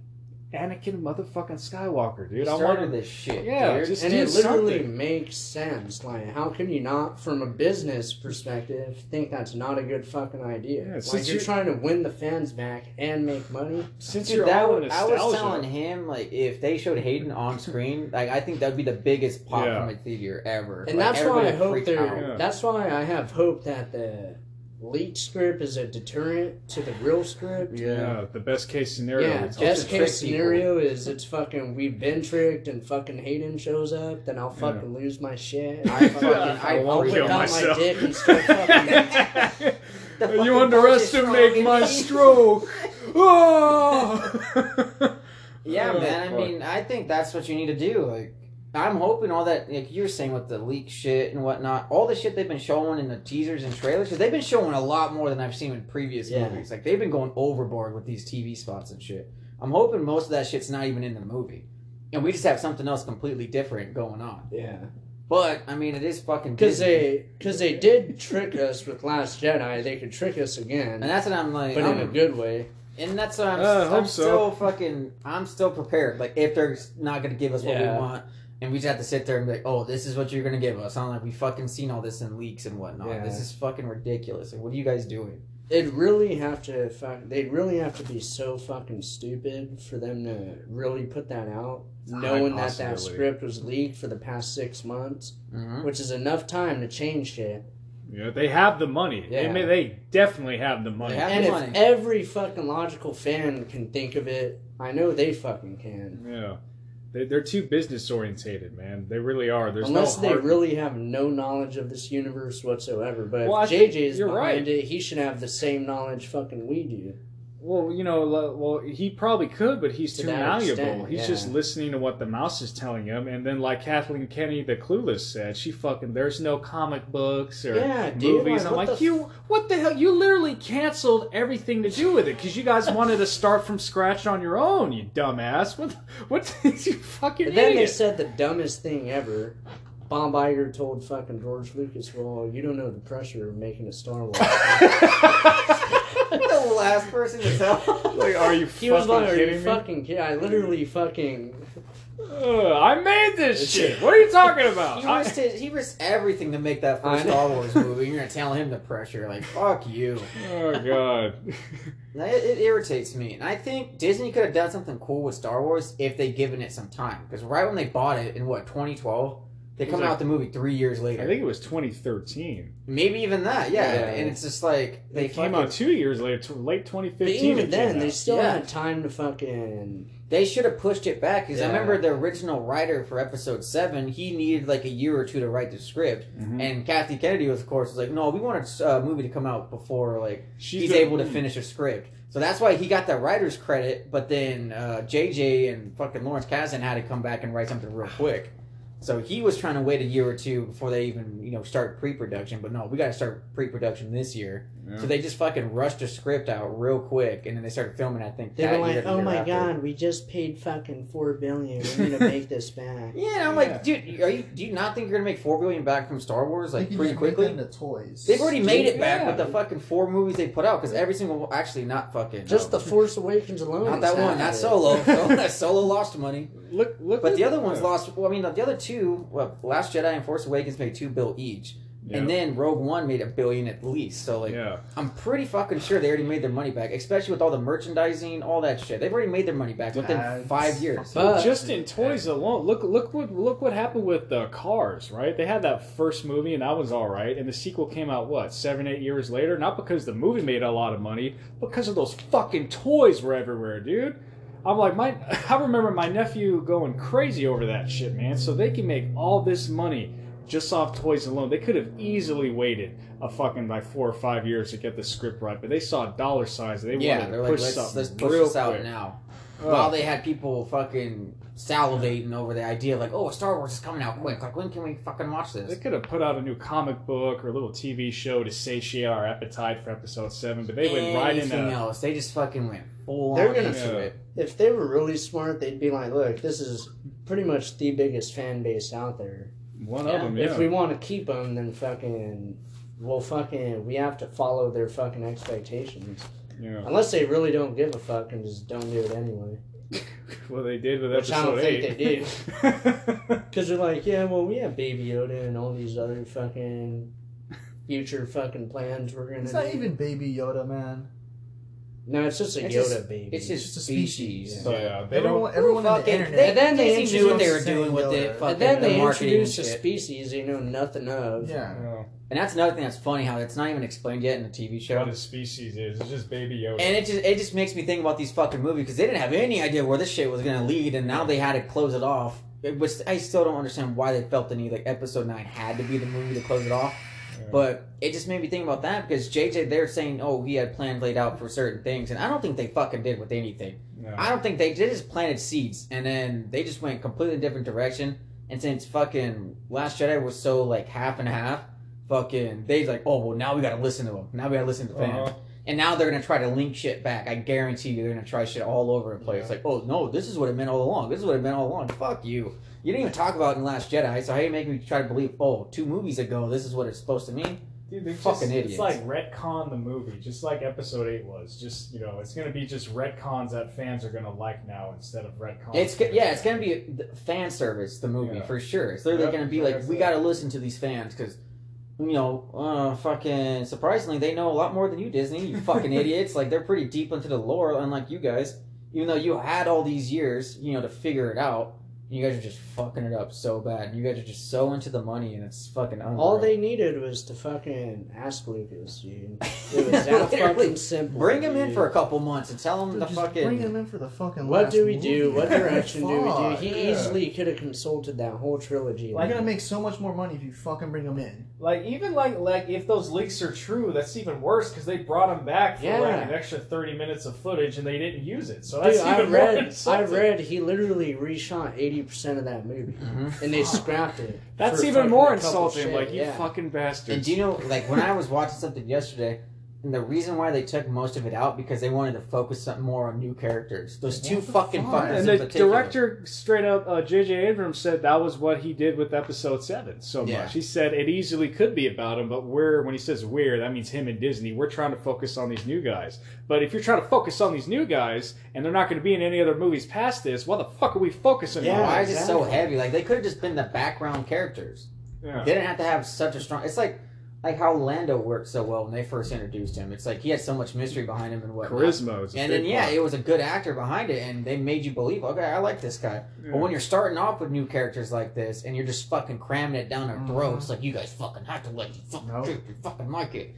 Anakin motherfucking Skywalker, dude. I started want this shit. Yeah, dude. just- and it literally something. makes sense. Like, how can you not, from a business perspective, think that's not a good fucking idea? Yeah, like, since you're you- trying to win the fans back and make money. since Dude, you're that all would- I was telling him like if they showed Hayden on screen, like I think that'd be the biggest pop Yeah. from a theater ever. And Like, that's why I hope freaked they're. Yeah. That's why I have hope that the leaked script is a deterrent to the real script. yeah, the best case scenario. Yeah, it's best to trick case people. scenario is it's fucking we've been tricked and fucking Hayden shows up, then I'll Yeah. fucking lose my shit. I I'll fucking- fucking I I'll won't whip kill out my myself. dick and start fucking. The fucking you underestimate my stroke. Oh! Yeah, Oh, man. I mean, I think that's what you need to do. Like, I'm hoping all that, like you're saying with the leak shit and whatnot, all the shit they've been showing in the teasers and trailers, because they've been showing a lot more than I've seen in previous Yeah. movies. Like, they've been going overboard with these TV spots and shit. I'm hoping most of that shit's not even in the movie. And we just have something else completely different going on. yeah, But, I mean, it is fucking because they because they did trick us with Last Jedi. They could trick us again, And that's what I'm like. but I'm, in a good way. And that's what I'm, Uh, I hope I'm so. still fucking. I'm still prepared. Like if they're not gonna give us what Yeah. we want, and we just have to sit there and be like, "Oh, this is what you're gonna give us." I'm like, we fucking seen all this in leaks and whatnot. Yeah. This is fucking ridiculous. Like, what are you guys doing? They'd really have to fuck. They'd really have to be so fucking stupid for them to really put that out, a knowing that that script was leaked for the past six months, Mm-hmm. which is enough time to change shit. Yeah, they have the money. They Yeah. may, they definitely have the money. Have- and the if money. every fucking logical fan can think of it, I know they fucking can. Yeah. They, they're too business orientated, man. They really are. There's Unless no they heart- really have no knowledge of this universe whatsoever. But Well, I if think JJ's you're behind right. it, he should have the same knowledge fucking we do. Well, you know, well, he probably could, but he's To too malleable. extent, he's yeah. just listening to what the mouse is telling him, and then, like Kathleen Kenny, the Clueless said, she fucking there's no comic books or Yeah, dude, movies. like, I'm like, the you, what the hell? You literally canceled everything to do with it because you guys wanted to start from scratch on your own. You dumbass. What? What? you fucking And then they said the dumbest thing ever. Bob Iger told fucking George Lucas, "Well, you don't know the pressure of making a Star Wars." the last person to tell. like, are you he was fucking like, "Are you me? fucking kidding?" I literally fucking. Ugh, I made this shit. What are you talking about? He I- risked, his, he risked everything to make that I first. Star Wars movie. You're gonna tell him the pressure? Like, fuck you. oh god. It, it irritates me, and I think Disney could have done something cool with Star Wars if they'd given it some time. Because right when they bought it in what 2012, They come like- out the movie three years later. I think it was 2013. Maybe even that, yeah. Yeah. And it's just like they It came fucking- out two years later, to late 2015. But even came then, they still Yeah. had time to fucking. They should have pushed it back because I remember the original writer for episode seven. He needed like a year or two to write the script, Mhm. and Kathy Kennedy, was, of course, was like, "No, we want a uh, movie to come out before like She's he's the- able to finish a script." So that's why he got that writer's credit. But then uh, JJ and fucking Lawrence Kasdan had to come back and write something real quick. So he was trying to wait a year or two before they even you know start pre-production. But no, we got to start pre-production this year. Yeah. So they just fucking rushed a script out real quick, and then they started filming. I think They that were like, the "Oh my after." god, we just paid fucking four billion. We need to make this back." Yeah, I'm like, dude, are you? Do you not think you're gonna make four billion back from Star Wars like pretty quickly? them the toys. They've already made it back Yeah. with the fucking four movies they put out because every single actually not fucking Just no. the Force Awakens alone. not that one, not. Solo. Solo, Solo lost money, Look, look. but the other ones lost. Well, I mean, the other two, well, Last Jedi and Force Awakens made two bill each, Yeah. and then Rogue One made a billion at least. So like, yeah. I'm pretty fucking sure they already made their money back, especially with all the merchandising, all that shit. They've already made their money back within Tags. five years. But- just in toys alone, look look what look what happened with the Cars, right? They had that first movie and that was all right, and the sequel came out what seven eight years later. Not because the movie made a lot of money, because of those fucking toys were everywhere, dude. I'm like my I remember my nephew going crazy over that shit, man. So they can make all this money just off toys alone. They could have easily waited a fucking like four or five years to get the script right, but they saw dollar signs. They Yeah, wanted they're to like, push let's, let's push real this out quick. now. Ugh. While they had people fucking salivating over the idea, like, oh, Star Wars is coming out quick. Like, when can we fucking watch this? They could have put out a new comic book or a little TV show to satiate our appetite for episode seven, but they went right Anything into else? They just fucking went full They're on gonna- into Yeah. it. If they were really smart, they'd be like, "Look, this is pretty much the biggest fan base out there. one Yeah. of them. Yeah. If we want to keep them, then fucking, well, fucking, we have to follow their fucking expectations. Yeah. Unless they really don't give a fuck and just don't do it anyway. Well, they did with Which I don't think they did. Because they're like, yeah, well, we have Baby Yoda and all these other fucking future fucking plans we're gonna It's do. not even Baby Yoda, man. No, it's just a It's Yoda just- baby. It's just Just a species. species. but- yeah, they Everyone, don't. everyone on the internet. they, And then they Disney knew what they were doing with it. And and then they marketing introduce a species they know nothing of. yeah. Yeah. And that's another thing that's funny how it's not even explained yet in the TV show. What a species is. It's just Baby Yoda. And it just it just makes me think about these fucking movies because they didn't have any idea where this shit was gonna lead, and now they had to close it off. It was I still don't understand why they felt the need like Episode Nine had to be the movie to close it off. But it just made me think about that because JJ they're saying oh he had plans laid out for certain things, and I don't think they fucking did with anything. No. I don't think they, they just planted seeds and then they just went completely different direction. And since fucking Last Jedi was so like half and half, fucking they like oh well now we gotta listen to them. Now we gotta listen to fans. Uh-huh. And now they're gonna try to link shit back. I guarantee you, they're gonna try shit all over the place. Yeah. Like, oh no, this is what it meant all along. This is what it meant all along. Fuck you. You didn't even talk about it in Last Jedi, so how you make me try to believe? Oh, two movies ago, this is what it's supposed to mean. Dude, they Fucking just, idiots. It's like retcon the movie, just like Episode Eight was. Just you know, it's gonna be just retcons that fans are gonna like now instead of retcons. It's yeah, it's gonna be fan service. The movie Yeah. for sure. It's literally Yep, gonna be like like we gotta listen to these fans because. You know, uh, fucking surprisingly, they know a lot more than you, Disney. You fucking idiots! Like they're pretty deep into the lore, unlike you guys. Even though you had all these years, you know, to figure it out, you guys are just fucking it up so bad. You guys are just so into the money, and it's fucking unreal. All they needed was to fucking ask Lucas, dude. It was that fucking simple. bring him in for a couple months and tell him Dude, the just fucking. bring him in for the fucking. What last do we do? What direction do we do? He yeah. easily could have consulted that whole trilogy. You're gonna make so much more money if you fucking bring him in. Like even like like if those leaks are true, that's even worse because they brought him back for Yeah. like an extra thirty minutes of footage and they didn't use it. So Dude, that's I even more read, I insulting. read he literally reshot eighty percent of that movie, Mhm. and they scrapped it. That's even more insulting. shit, Like you yeah. fucking bastards. And do you know, like when I was watching something yesterday, and the reason why they took most of it out because they wanted to focus more on new characters. Those two What fucking fuck? fuckers and the particular. director straight up, uh, J.J. Abrams said that was what he did with Episode Seven so Yeah. much. He said it easily could be about him, but we're when he says we're, that means him and Disney. We're trying to focus on these new guys. But if you're trying to focus on these new guys and they're not going to be in any other movies past this, why the fuck are we focusing Yeah. on? Why is it so heavy? Like they could have just been the background characters. Yeah. They didn't have to have such a strong. It's like like how Lando worked so well when they first introduced him. It's like he had so much mystery behind him and what. Charisma is a And then yeah, part. it was a good actor behind it, and they made you believe, okay, I like this guy. Yeah. But when you're starting off with new characters like this, and you're just fucking cramming it down their throats, mm-hmm. like you guys fucking have to like you fucking Nope. you fucking like it.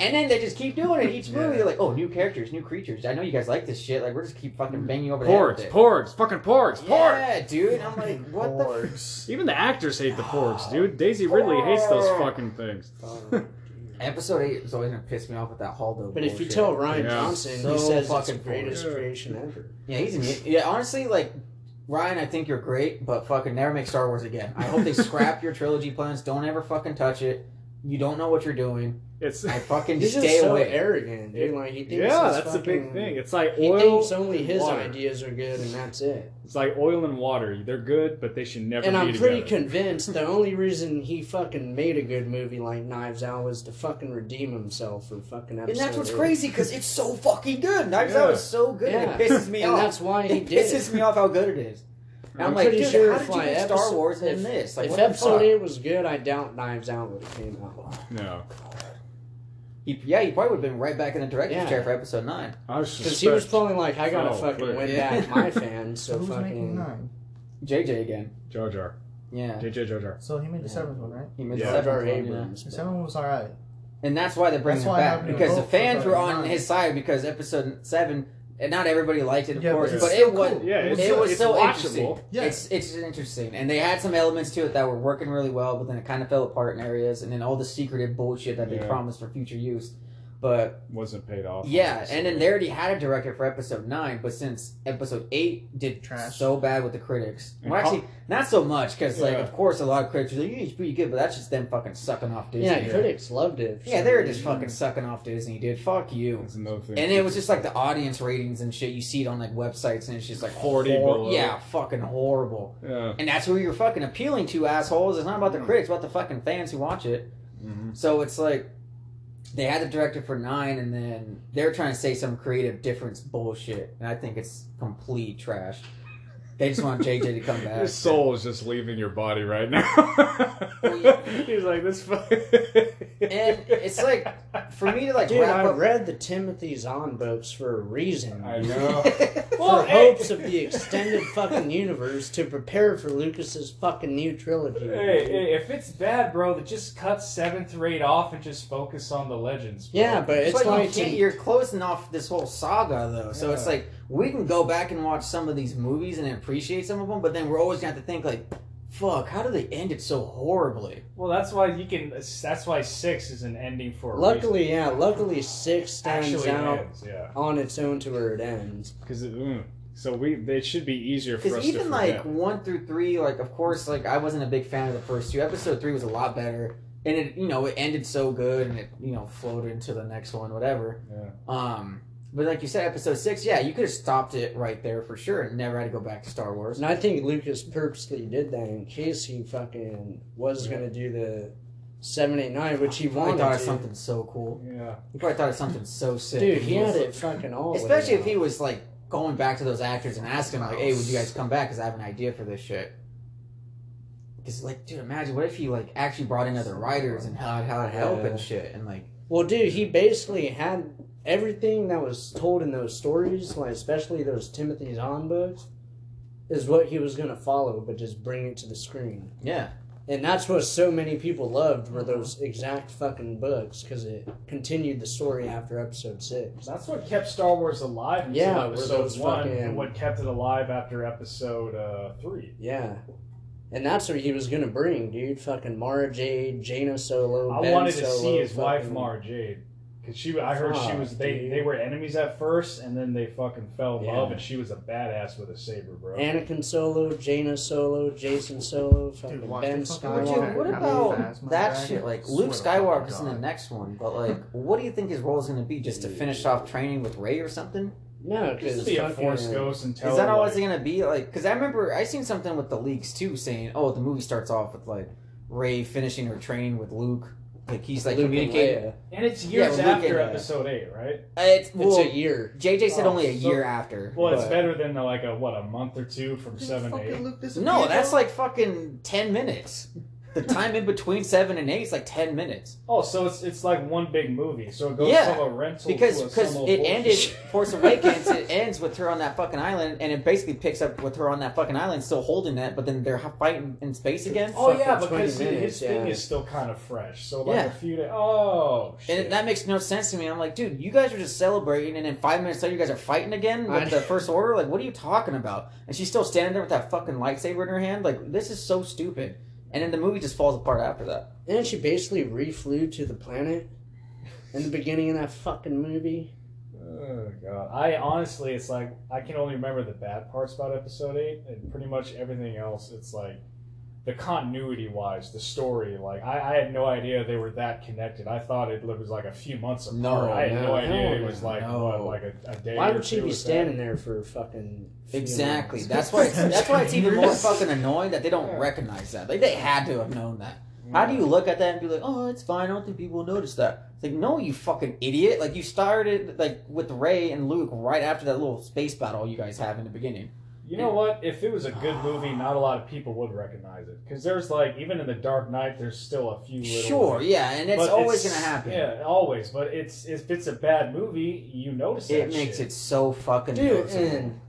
And then they just keep doing it each movie. Yeah. They're like, oh, new characters, new creatures. I know you guys like this shit. Like we're just keep fucking mm. banging you over the head porgs, with it. porgs, fucking porgs, porgs. Yeah, dude. I'm like, what the? F- Porgs. Even the actors hate the porgs, oh, dude. Daisy Ridley hates those fucking things. Oh, Episode eight is always gonna piss me off with that Holdo. But if you bullshit. tell Rian Yeah. Johnson, So he says it's the fucking greatest forward. creation ever. yeah, he's an, yeah. Honestly, like Rian, I think you're great, but fucking never make Star Wars again. I hope they scrap your trilogy plans. Don't ever fucking touch it. You don't know what you're doing. It's I fucking He's stay just so away. arrogant, dude. Like he thinks yeah, his that's the big thing. It's like oil. He oil. thinks only and his water. ideas are good, and that's it. It's like oil and water. They're good, but they should never And be I'm pretty together. convinced the only reason he fucking made a good movie like Knives Out was to fucking redeem himself for fucking episode. And that's what's eight. crazy because it's so fucking good. Knives Yeah. Out is so good. Yeah. and It pisses me and off. that's why he it did pisses me off how good it is. And I'm, I'm like, pretty dude, sure how if did you like make Star episode- Wars if, in this? Like, if what the episode fuck? eight was good, I doubt Knives Out would have came out. No, He, yeah, he probably would have been right back in the director's Yeah. chair for episode nine. I Because he was suspect probably like, I gotta Oh, fucking clear. win Yeah. back my fans, So so who's making fucking. nine? JJ again. Jar Jar, Yeah, JJ Jar Jar. So he made the Yeah. seventh one, right? he made Yeah. the seventh Jar one, yeah. Abrams. The seventh one was alright. And that's why they're bringing That's it back because the fans were on his side because episode seven, and not everybody liked it, of Yeah, but course, it's but still it was cool. Yeah, it it's, was it's so watchable. interesting. Yeah. It's it's interesting, and they had some elements to it that were working really well, but then it kind of fell apart in areas, and then all the secretive bullshit that they Yeah. promised for future use. But Wasn't paid off. yeah, and then they already had a director for episode nine, but since episode eight did Trash. so bad with the critics, well, how- actually not so much because like of course a lot of critics are like, yeah, it's pretty good, but that's just them fucking sucking off Disney. Yeah, critics loved it. Yeah, they were just fucking sucking off Disney, dude. Fuck you. That's another thing. And it was just like the audience ratings and shit. You see it on like websites, and it's just like 40 hor- Yeah, fucking horrible. yeah. And that's who you're fucking appealing to, assholes. It's not about the critics, it's about the fucking fans who watch it. hmm So it's like they had the director for nine, and then they're trying to say some creative difference bullshit, and I think it's complete trash. They just want JJ to come back. Your soul is just leaving your body right now. He's like this. fu- And it's like for me to like Dude, wrap I up. read the Timothy Zahn books for a reason. I know. for hopes of the extended fucking universe to prepare for Lucas's fucking new trilogy. Hey, hey, if it's bad, bro, then just cut seventh rate off and just focus on the legends. bro. Yeah, but it's but you like can't, you're closing off this whole saga though, so it's like we can go back and watch some of these movies and appreciate some of them, but then we're always gonna have to think like, fuck, how do they end it so horribly? Well, that's why you can. That's why six is an ending for. A luckily, yeah, luckily six stands actually out ends. Yeah. on its own to where it ends. Because mm, so we it should be easier for us Because to even like one through three, like of course, like I wasn't a big fan of the first two. Episode three was a lot better, and it you know it ended so good, and it you know flowed into the next one, whatever. Yeah. Um, but like you said, episode six, yeah, you could have stopped it right there for sure, and never had to go back to Star Wars. And I think Lucas purposely did that in case he fucking was Yeah. gonna do the seven, eight, nine, which he He probably wanted thought to. of something so cool. Yeah. He probably thought of something so sick. Dude, And he had was- it fucking all. Especially if he was like going back to those actors and asking like, "Hey, would you guys come back? Because I have an idea for this shit." Because like, dude, imagine what if he like actually brought in other writers and how how to help Yeah. and shit, and like, Well, dude, he basically had everything that was told in those stories, like especially those Timothy Zahn books, is what he was gonna follow, but just bring it to the screen. yeah, And that's what so many people loved were those exact fucking books because it continued the story after episode six. That's what kept Star Wars alive until Yeah, were episode one, fucking- and what kept it alive after episode uh, three. Yeah. And that's what he was gonna bring, dude. Fucking Mara Jade, Jaina Solo. I ben wanted to Solo, see his wife Mara Jade. Cause she, I heard she was they dude. they were enemies at first, and then they fucking fell in love, and she was a badass with a saber, bro. Anakin Solo, Jaina Solo, Jacen Solo, fucking watch Ben the fucking But Skywalker. dude, what about that guy? shit? Like Luke to fucking Skywalker's in the next one, but like, what do you think his role is going to be? Just to finish off training with Rey or something? No, because to be a force ghost and tell Is that her, always like, going to be like? Because I remember I seen something with the leaks too, saying, "Oh, the movie starts off with like Rey finishing her training with Luke, like he's like Luke and communicating." Leia. and it's years Luke after and, episode eight, right? It's, It's a year. JJ said Oh, only a oh, so- year after. Well, it's but- better than like a what a month or two from Didn't seven fucking eight. Luke No, that's like fucking ten minutes. The time in between seven and eight is like ten minutes Oh, so it's it's like one big movie. So it goes Yeah, from a rental because because it bullshit. ended Force Awakens. it ends with her on that fucking island, and it basically picks up with her on that fucking island, still holding that. But then they're fighting in space oh, again. Oh yeah, fucking because 20 his minutes, thing is still kind of fresh. So like Yeah. a few days. Oh shit. And that makes no sense to me. I'm like, dude, you guys are just celebrating, and then five minutes later, you guys are fighting again with I- the First Order. Like, what are you talking about? And she's still standing there with that fucking lightsaber in her hand. Like, this is so stupid. And then the movie just falls apart after that. And then she basically reflew to the planet in the beginning of that fucking movie. Oh god. I honestly, it's like I can only remember the bad parts about episode eight, and pretty much everything else. It's like the continuity wise, the story. Like I, I had no idea they were that connected. I thought it was like a few months apart. No, I had no, no, idea it was like no. what, like a, a day. Why or would she two be with standing there for fucking Exactly. months? That's why. It's, that's why it's even more fucking annoying that they don't Yeah. recognize that. Like, they had to have known that. that? How do you look at that and be like, "Oh, it's fine. I don't think people will notice that." It's like, no, you fucking idiot! Like, you started like with Rey and Luke right after that little space battle you guys have in the beginning. You know what? If it was a good movie, not a lot of people would recognize it because there's like even in the Dark Knight, there's still a few little. Sure, yeah, and it's but always gonna happen. Yeah, always. But it's if it's a bad movie, you notice that It makes shit. it so fucking Dude, noticeable. and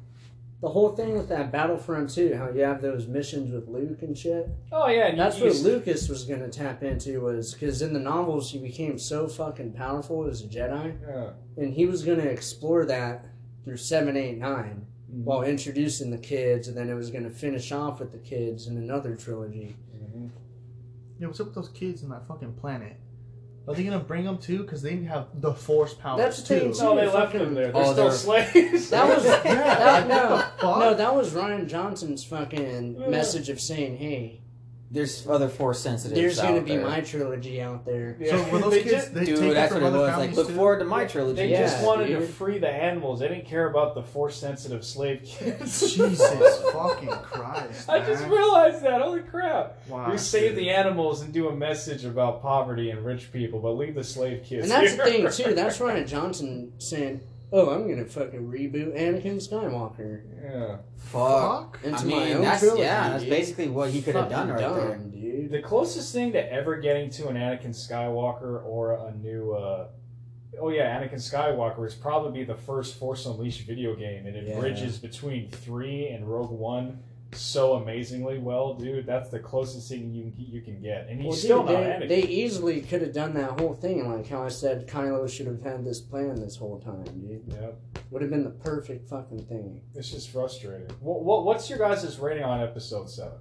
the whole thing with that Battlefront too, how you have those missions with Luke and shit. Oh yeah, and That's you, what you, Lucas was gonna tap into was because in the novels he became so fucking powerful as a Jedi, Yeah. and he was gonna explore that through seven, eight, nine. While introducing the kids, and then it was gonna finish off with the kids in another trilogy. Mhm. Yo, what's up with those kids on that fucking planet? Are they gonna bring them too? Because they have the force powers That's the too. thing, No, they Dude, left them there. They're Oh, still they're- slaves. That was Yeah, that, no, what the fuck? no, that was Rian Johnson's fucking Yeah. message of saying, "Hey, There's other force sensitive. there's gonna be there. my trilogy out there." Yeah. So were those They kids? just- they Dude, take that's what it was. Like, look too? forward to my trilogy. They Yeah, just wanted to free the animals. They didn't care about the force-sensitive slave kids. Jesus fucking Christ! I just realized that. Holy crap! Wow, we save dude. the animals and do a message about poverty and rich people, but leave the slave kids. And that's the thing too. That's Rian Johnson saying, "Oh, I'm gonna fucking reboot Anakin Skywalker yeah. Fuck. into I my mean, own that's trilogy." yeah. That's dude. basically what he could have done Fucking right there. dumb, dude. The closest thing to ever getting to an Anakin Skywalker or a new, uh, oh yeah, Anakin Skywalker is probably the first Force Unleashed video game, and it Yeah. bridges between three and Rogue One so amazingly well, dude. That's the closest thing you you can get, and he's Well, still dude, not they, they easily could have done that whole thing, like how I said Kylo should have had this plan this whole time, dude. Yep. Would have been the perfect fucking thing. It's just frustrating. What, what what's your guys' rating on Episode Seven?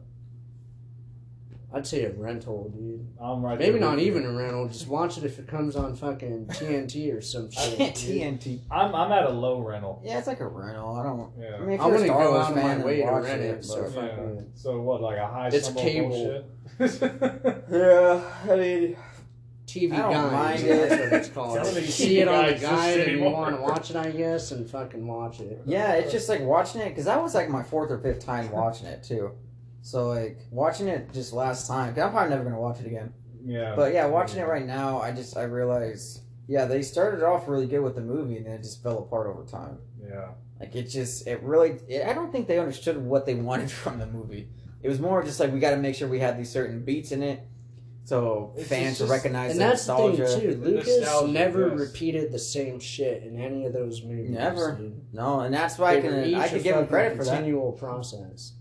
I'd say a rental, dude. I'm right. Maybe not with you. even a rental. Just watch it if it comes on fucking TNT or some shit. TNT. I'm I'm at a low rental. Yeah, it's like a rental. I don't. I Yeah. mean, I you're a wouldn't Star go Wars out of fan, my way to watch rent it. it, so Yeah. it. So what, like a high It's summer cable. Yeah, I mean, TV don't guide. mind That's it. what it's called. You see it on the guide and you want to watch it, I guess, and fucking watch it. yeah, it's just like watching it because that was like my fourth or fifth time watching it too. So like watching it just last time, I'm probably never gonna watch it again. Yeah. But yeah, watching it right now, I just I realize yeah they started off really good with the movie and then it just fell apart over time. Yeah. Like it just it really it, I don't think they understood what they wanted from the movie. It was more just like we got to make sure we had these certain beats in it, so It's fans just- will recognize And the that's the thing too. Lucas nostalgia, never yes. repeated the same shit in any of those movies. Never. dude. No, and that's why I They were can each I a could give him credit for that. Continual process.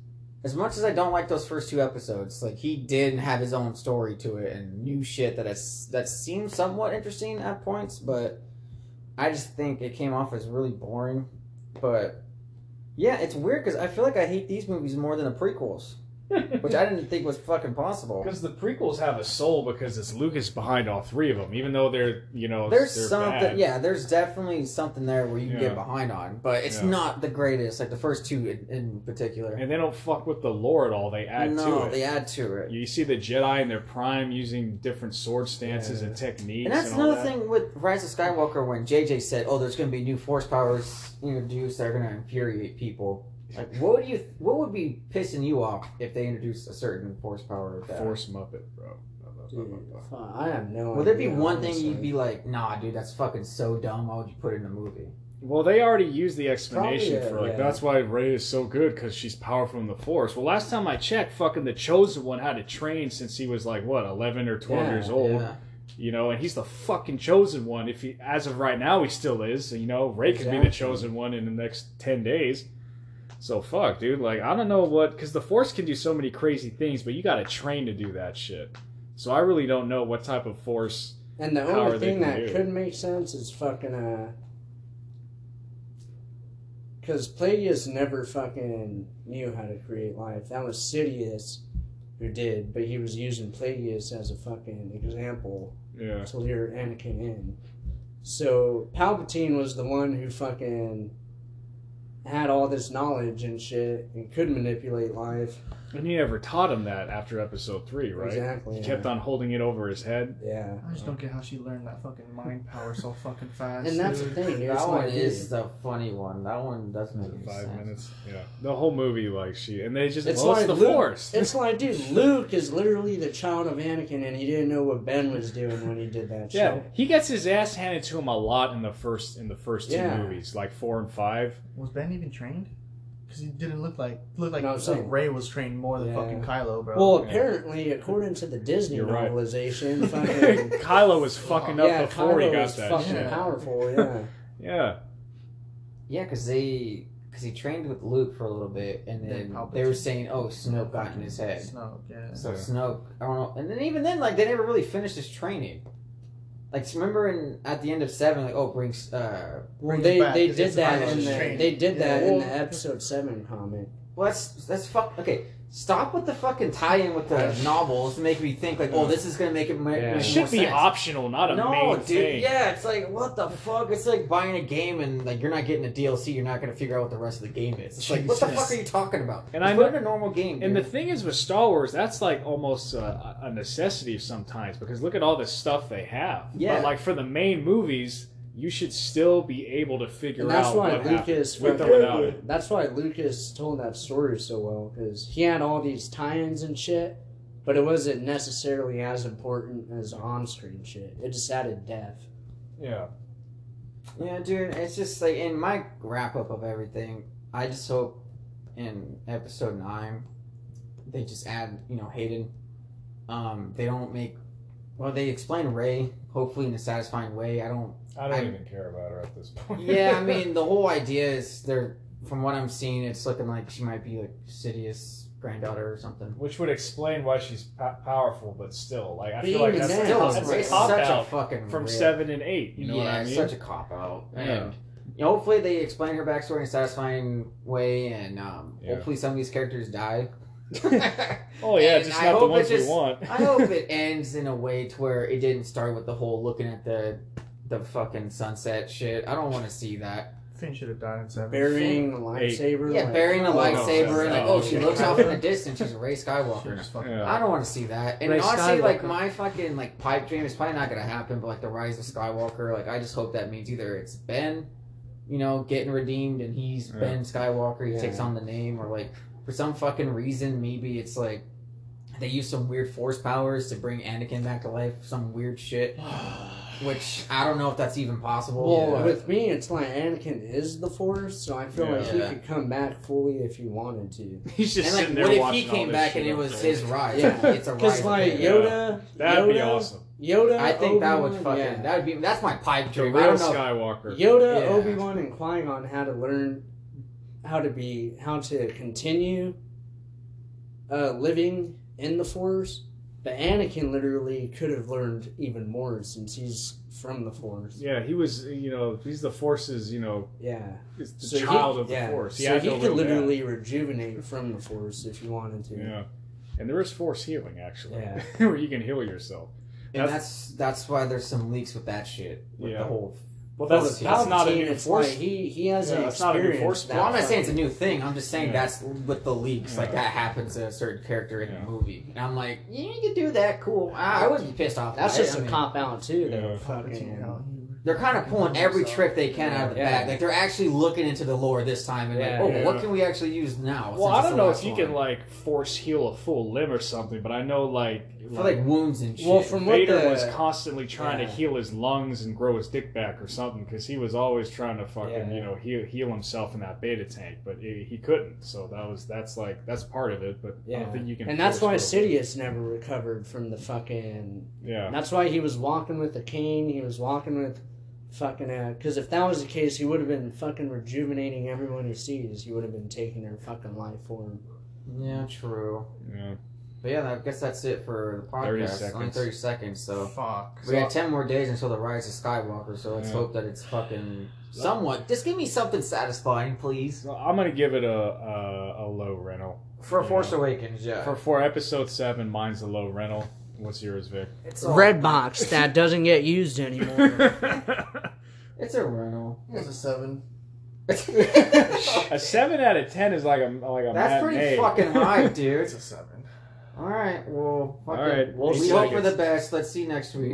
As much as I don't like those first two episodes, like he did have his own story to it and new shit that has, that seemed somewhat interesting at points, but I just think it came off as really boring. But yeah, it's weird because I feel like I hate these movies more than the prequels, which I didn't think was fucking possible. Because the prequels have a soul because it's Lucas behind all three of them, even though they're you know There's they're something, bad. yeah. There's definitely something there where you can Yeah. get behind on, but it's Yeah. not the greatest. Like the first two in, in particular. And they don't fuck with the lore at all. They add no, to it. they add to it. You see the Jedi in their prime using different sword stances Yeah. and techniques. And that's all another that. thing with Rise of Skywalker when JJ said, "Oh, there's going to be new Force powers introduced that are going to infuriate people." Like, what would you? What would be pissing you off if they introduced a certain Force power? That, Force Muppet, bro. Dude, I have no Would there be idea, one thing honestly. you'd be like, "Nah, dude, that's fucking so dumb. Why would you put it in a movie?" Well, they already used the explanation Probably, for like yeah. that's why Rey is so good because she's powerful in the Force. Well, last time I checked, fucking the Chosen One had to train since he was like what eleven or twelve Yeah, years old. Yeah. You know, and he's the fucking Chosen One. If he, as of right now, he still is. You know, Rey could be the Chosen One in the next ten days. So fuck, dude. Like I don't know what because the Force can do so many crazy things, but you got to train to do that shit. So I really don't know what type of Force. And the only thing that do? could make sense is fucking uh, because Plagueis never fucking knew how to create life. That was Sidious who did, but he was using Plagueis as a fucking example Yeah. to lure Anakin in. So Palpatine was the one who fucking had all this knowledge and shit and could manipulate life. And he never taught him that after Episode three, right? Exactly. He yeah. kept on holding it over his head. Yeah. I just don't get how she learned that fucking mind power so fucking fast. And that's the thing. That one like, is the funny one. That one doesn't make any Five sense. minutes. Yeah. The whole movie, like she, and they just It's well, like it's the Luke, Force. It's like, dude, Luke is literally the child of Anakin, and he didn't know what Ben was doing when he did that Yeah, shit. he gets his ass handed to him a lot in the first in the first two Yeah. movies, like four and five. Was Ben even trained? Because he didn't look like look like No, I'm uh, Rey was trained more than Yeah. fucking Kylo, bro. Well, Yeah. apparently, according to the Disney You're right. fucking Kylo was fucking up yeah, before Kylo he got was that fucking shit. Yeah. powerful. Yeah, Yeah, Yeah, because they because he trained with Luke for a little bit, and Then then Palpatine. they were saying, "Oh, Snoke got in his head." Snoke, yeah. So Yeah. Snoke, I don't know, and then even then, like they never really finished his training. Like remember in at the end of seven, like oh, brings uh, well, Brings they back, they 'cause did it's that in the they did that Yeah. in the episode seven comic. well, that's that's fuck. Okay, stop with the fucking tie-in with the novels to make me think like, oh, this is gonna make it. ma- Yeah. make it more should be sense. optional, not a No, main dude. thing. Yeah, it's like what the fuck? It's like buying a game and like you're not getting a DLC. You're not gonna figure out what the rest of the game is. It's like what the fuck are you talking about? And I put know- in a normal game. And the thing is with Star Wars, that's like almost a, a necessity sometimes because look at all the stuff they have. Yeah. But like for the main movies, you should still be able to figure And that's out why what Lucas with or without it. That's why Lucas told that story so well because he had all these tie-ins and shit, but it wasn't necessarily as important as on-screen shit. It just added depth. Yeah. Yeah, dude, it's just like in my wrap up of everything, I just hope in episode nine they just add, you know, Hayden. Um, they don't make well, they explain Rey hopefully in a satisfying way. I don't. I don't I- even care about her at this point. Yeah, I mean, the whole idea is they're from what I'm seeing, it's looking like she might be like Sidious granddaughter or something. Which would explain why she's po- powerful, but still, like I feel like that's, Still, it's that's a cop such a out fucking From rip. seven and eight, you know yeah, what I it's mean? such a cop out. Yeah. And you know, hopefully they explain her backstory in a satisfying way, and um, Yeah. hopefully some of these characters die. oh yeah, just I not the ones we want. I hope it ends in a way to where it didn't start with the whole looking at the the fucking sunset shit. I don't want to see that. Finn should have died in seven. Burying the lightsaber. Yeah, like- burying a Oh, no, lightsaber and like, no, oh, she okay. looks off in the distance. She's a Rey Skywalker. fucking- Yeah. I don't want to see that. And Rey honestly, like my fucking like pipe dream is probably not gonna happen. But like the rise of Skywalker, like I just hope that means either it's Ben, you know, getting redeemed and he's Yeah. Ben Skywalker. He Yeah. takes on the name, or like for some fucking reason, maybe it's like they use some weird force powers to bring Anakin back to life. Some weird shit, which I don't know if that's even possible. Well, but- with me, it's like Anakin is the Force, so I feel like he Yeah. could come back fully if he wanted to. He's just and like, sitting there what if watching he came back and it was unfold. his rise? Yeah. it's a Because rise. like okay. Yoda, That'd be Yoda- awesome. Yoda, I think that would Obi-Wan, fucking yeah. that would be that's my pipe The dream. I real don't know. Skywalker. Yoda, Yeah. Obi Wan, and Qui Gon had to learn how to be, how to continue uh, living in the Force. But Anakin literally could have learned even more since he's from the Force. Yeah, he was. You know, he's the Force's. You know, Yeah, is the So he- child of the yeah. Force. He so he no could real dad. literally rejuvenate from the Force if he wanted to. Yeah, and there is Force healing actually, Yeah. where you can heal yourself. And that's that's why there's some leaks with that shit. With Yeah. the whole. Well, Well, that's that's not a Palpatine, new Force. like he he hasn't Yeah, that's not a new Force. Well, I'm not saying it's a new thing. I'm just saying Yeah. that's with the leaks. Like that happens to a certain character in Yeah. the movie, and I'm like, yeah, you can do that. Cool. I, I wouldn't be pissed off. That's by just I a mean, cop out too. Yeah. Fucking, hell, he- They're kind of pulling every trick they can out of the Yeah. bag. Like they're actually looking into the lore this time and Yeah. like, oh, Yeah. what can we actually use now? Well, I don't know if you one? can like force heal a full limb or something, but I know like for like wounds and shit. Well, from what Vader the- was constantly trying Yeah. to heal his lungs and grow his dick back or something because he was always trying to fucking Yeah. you know heal, heal himself in that bacta tank, but he, he couldn't. So that was that's like that's part of it. But I Yeah. don't think you can. And that's why force growth. Sidious never recovered from the fucking. Yeah. That's why he was walking with a cane. He was walking with fucking. Uh, because if that was the case, he would have been fucking rejuvenating everyone he sees. He would have been taking their fucking life form. yeah, true. Yeah. But yeah, I guess that's it for the 30 podcast. Only thirty seconds, so Fuck. we got ten more days until the rise of Skywalker. So let's Yeah. hope that it's fucking somewhat. Just give me something satisfying, please. So I'm gonna give it a a, a low rental For Yeah. Force Awakens, yeah. for for episode seven. Mine's a low rental. What's yours, Vic? it's all- Red box that doesn't get used anymore. It's a rental. It's a seven. a seven out of ten is like a like a That's pretty matinee. fucking high, dude. It's a seven. All right, well, fucking, All right, we eight hope for the best. Let's see you next week.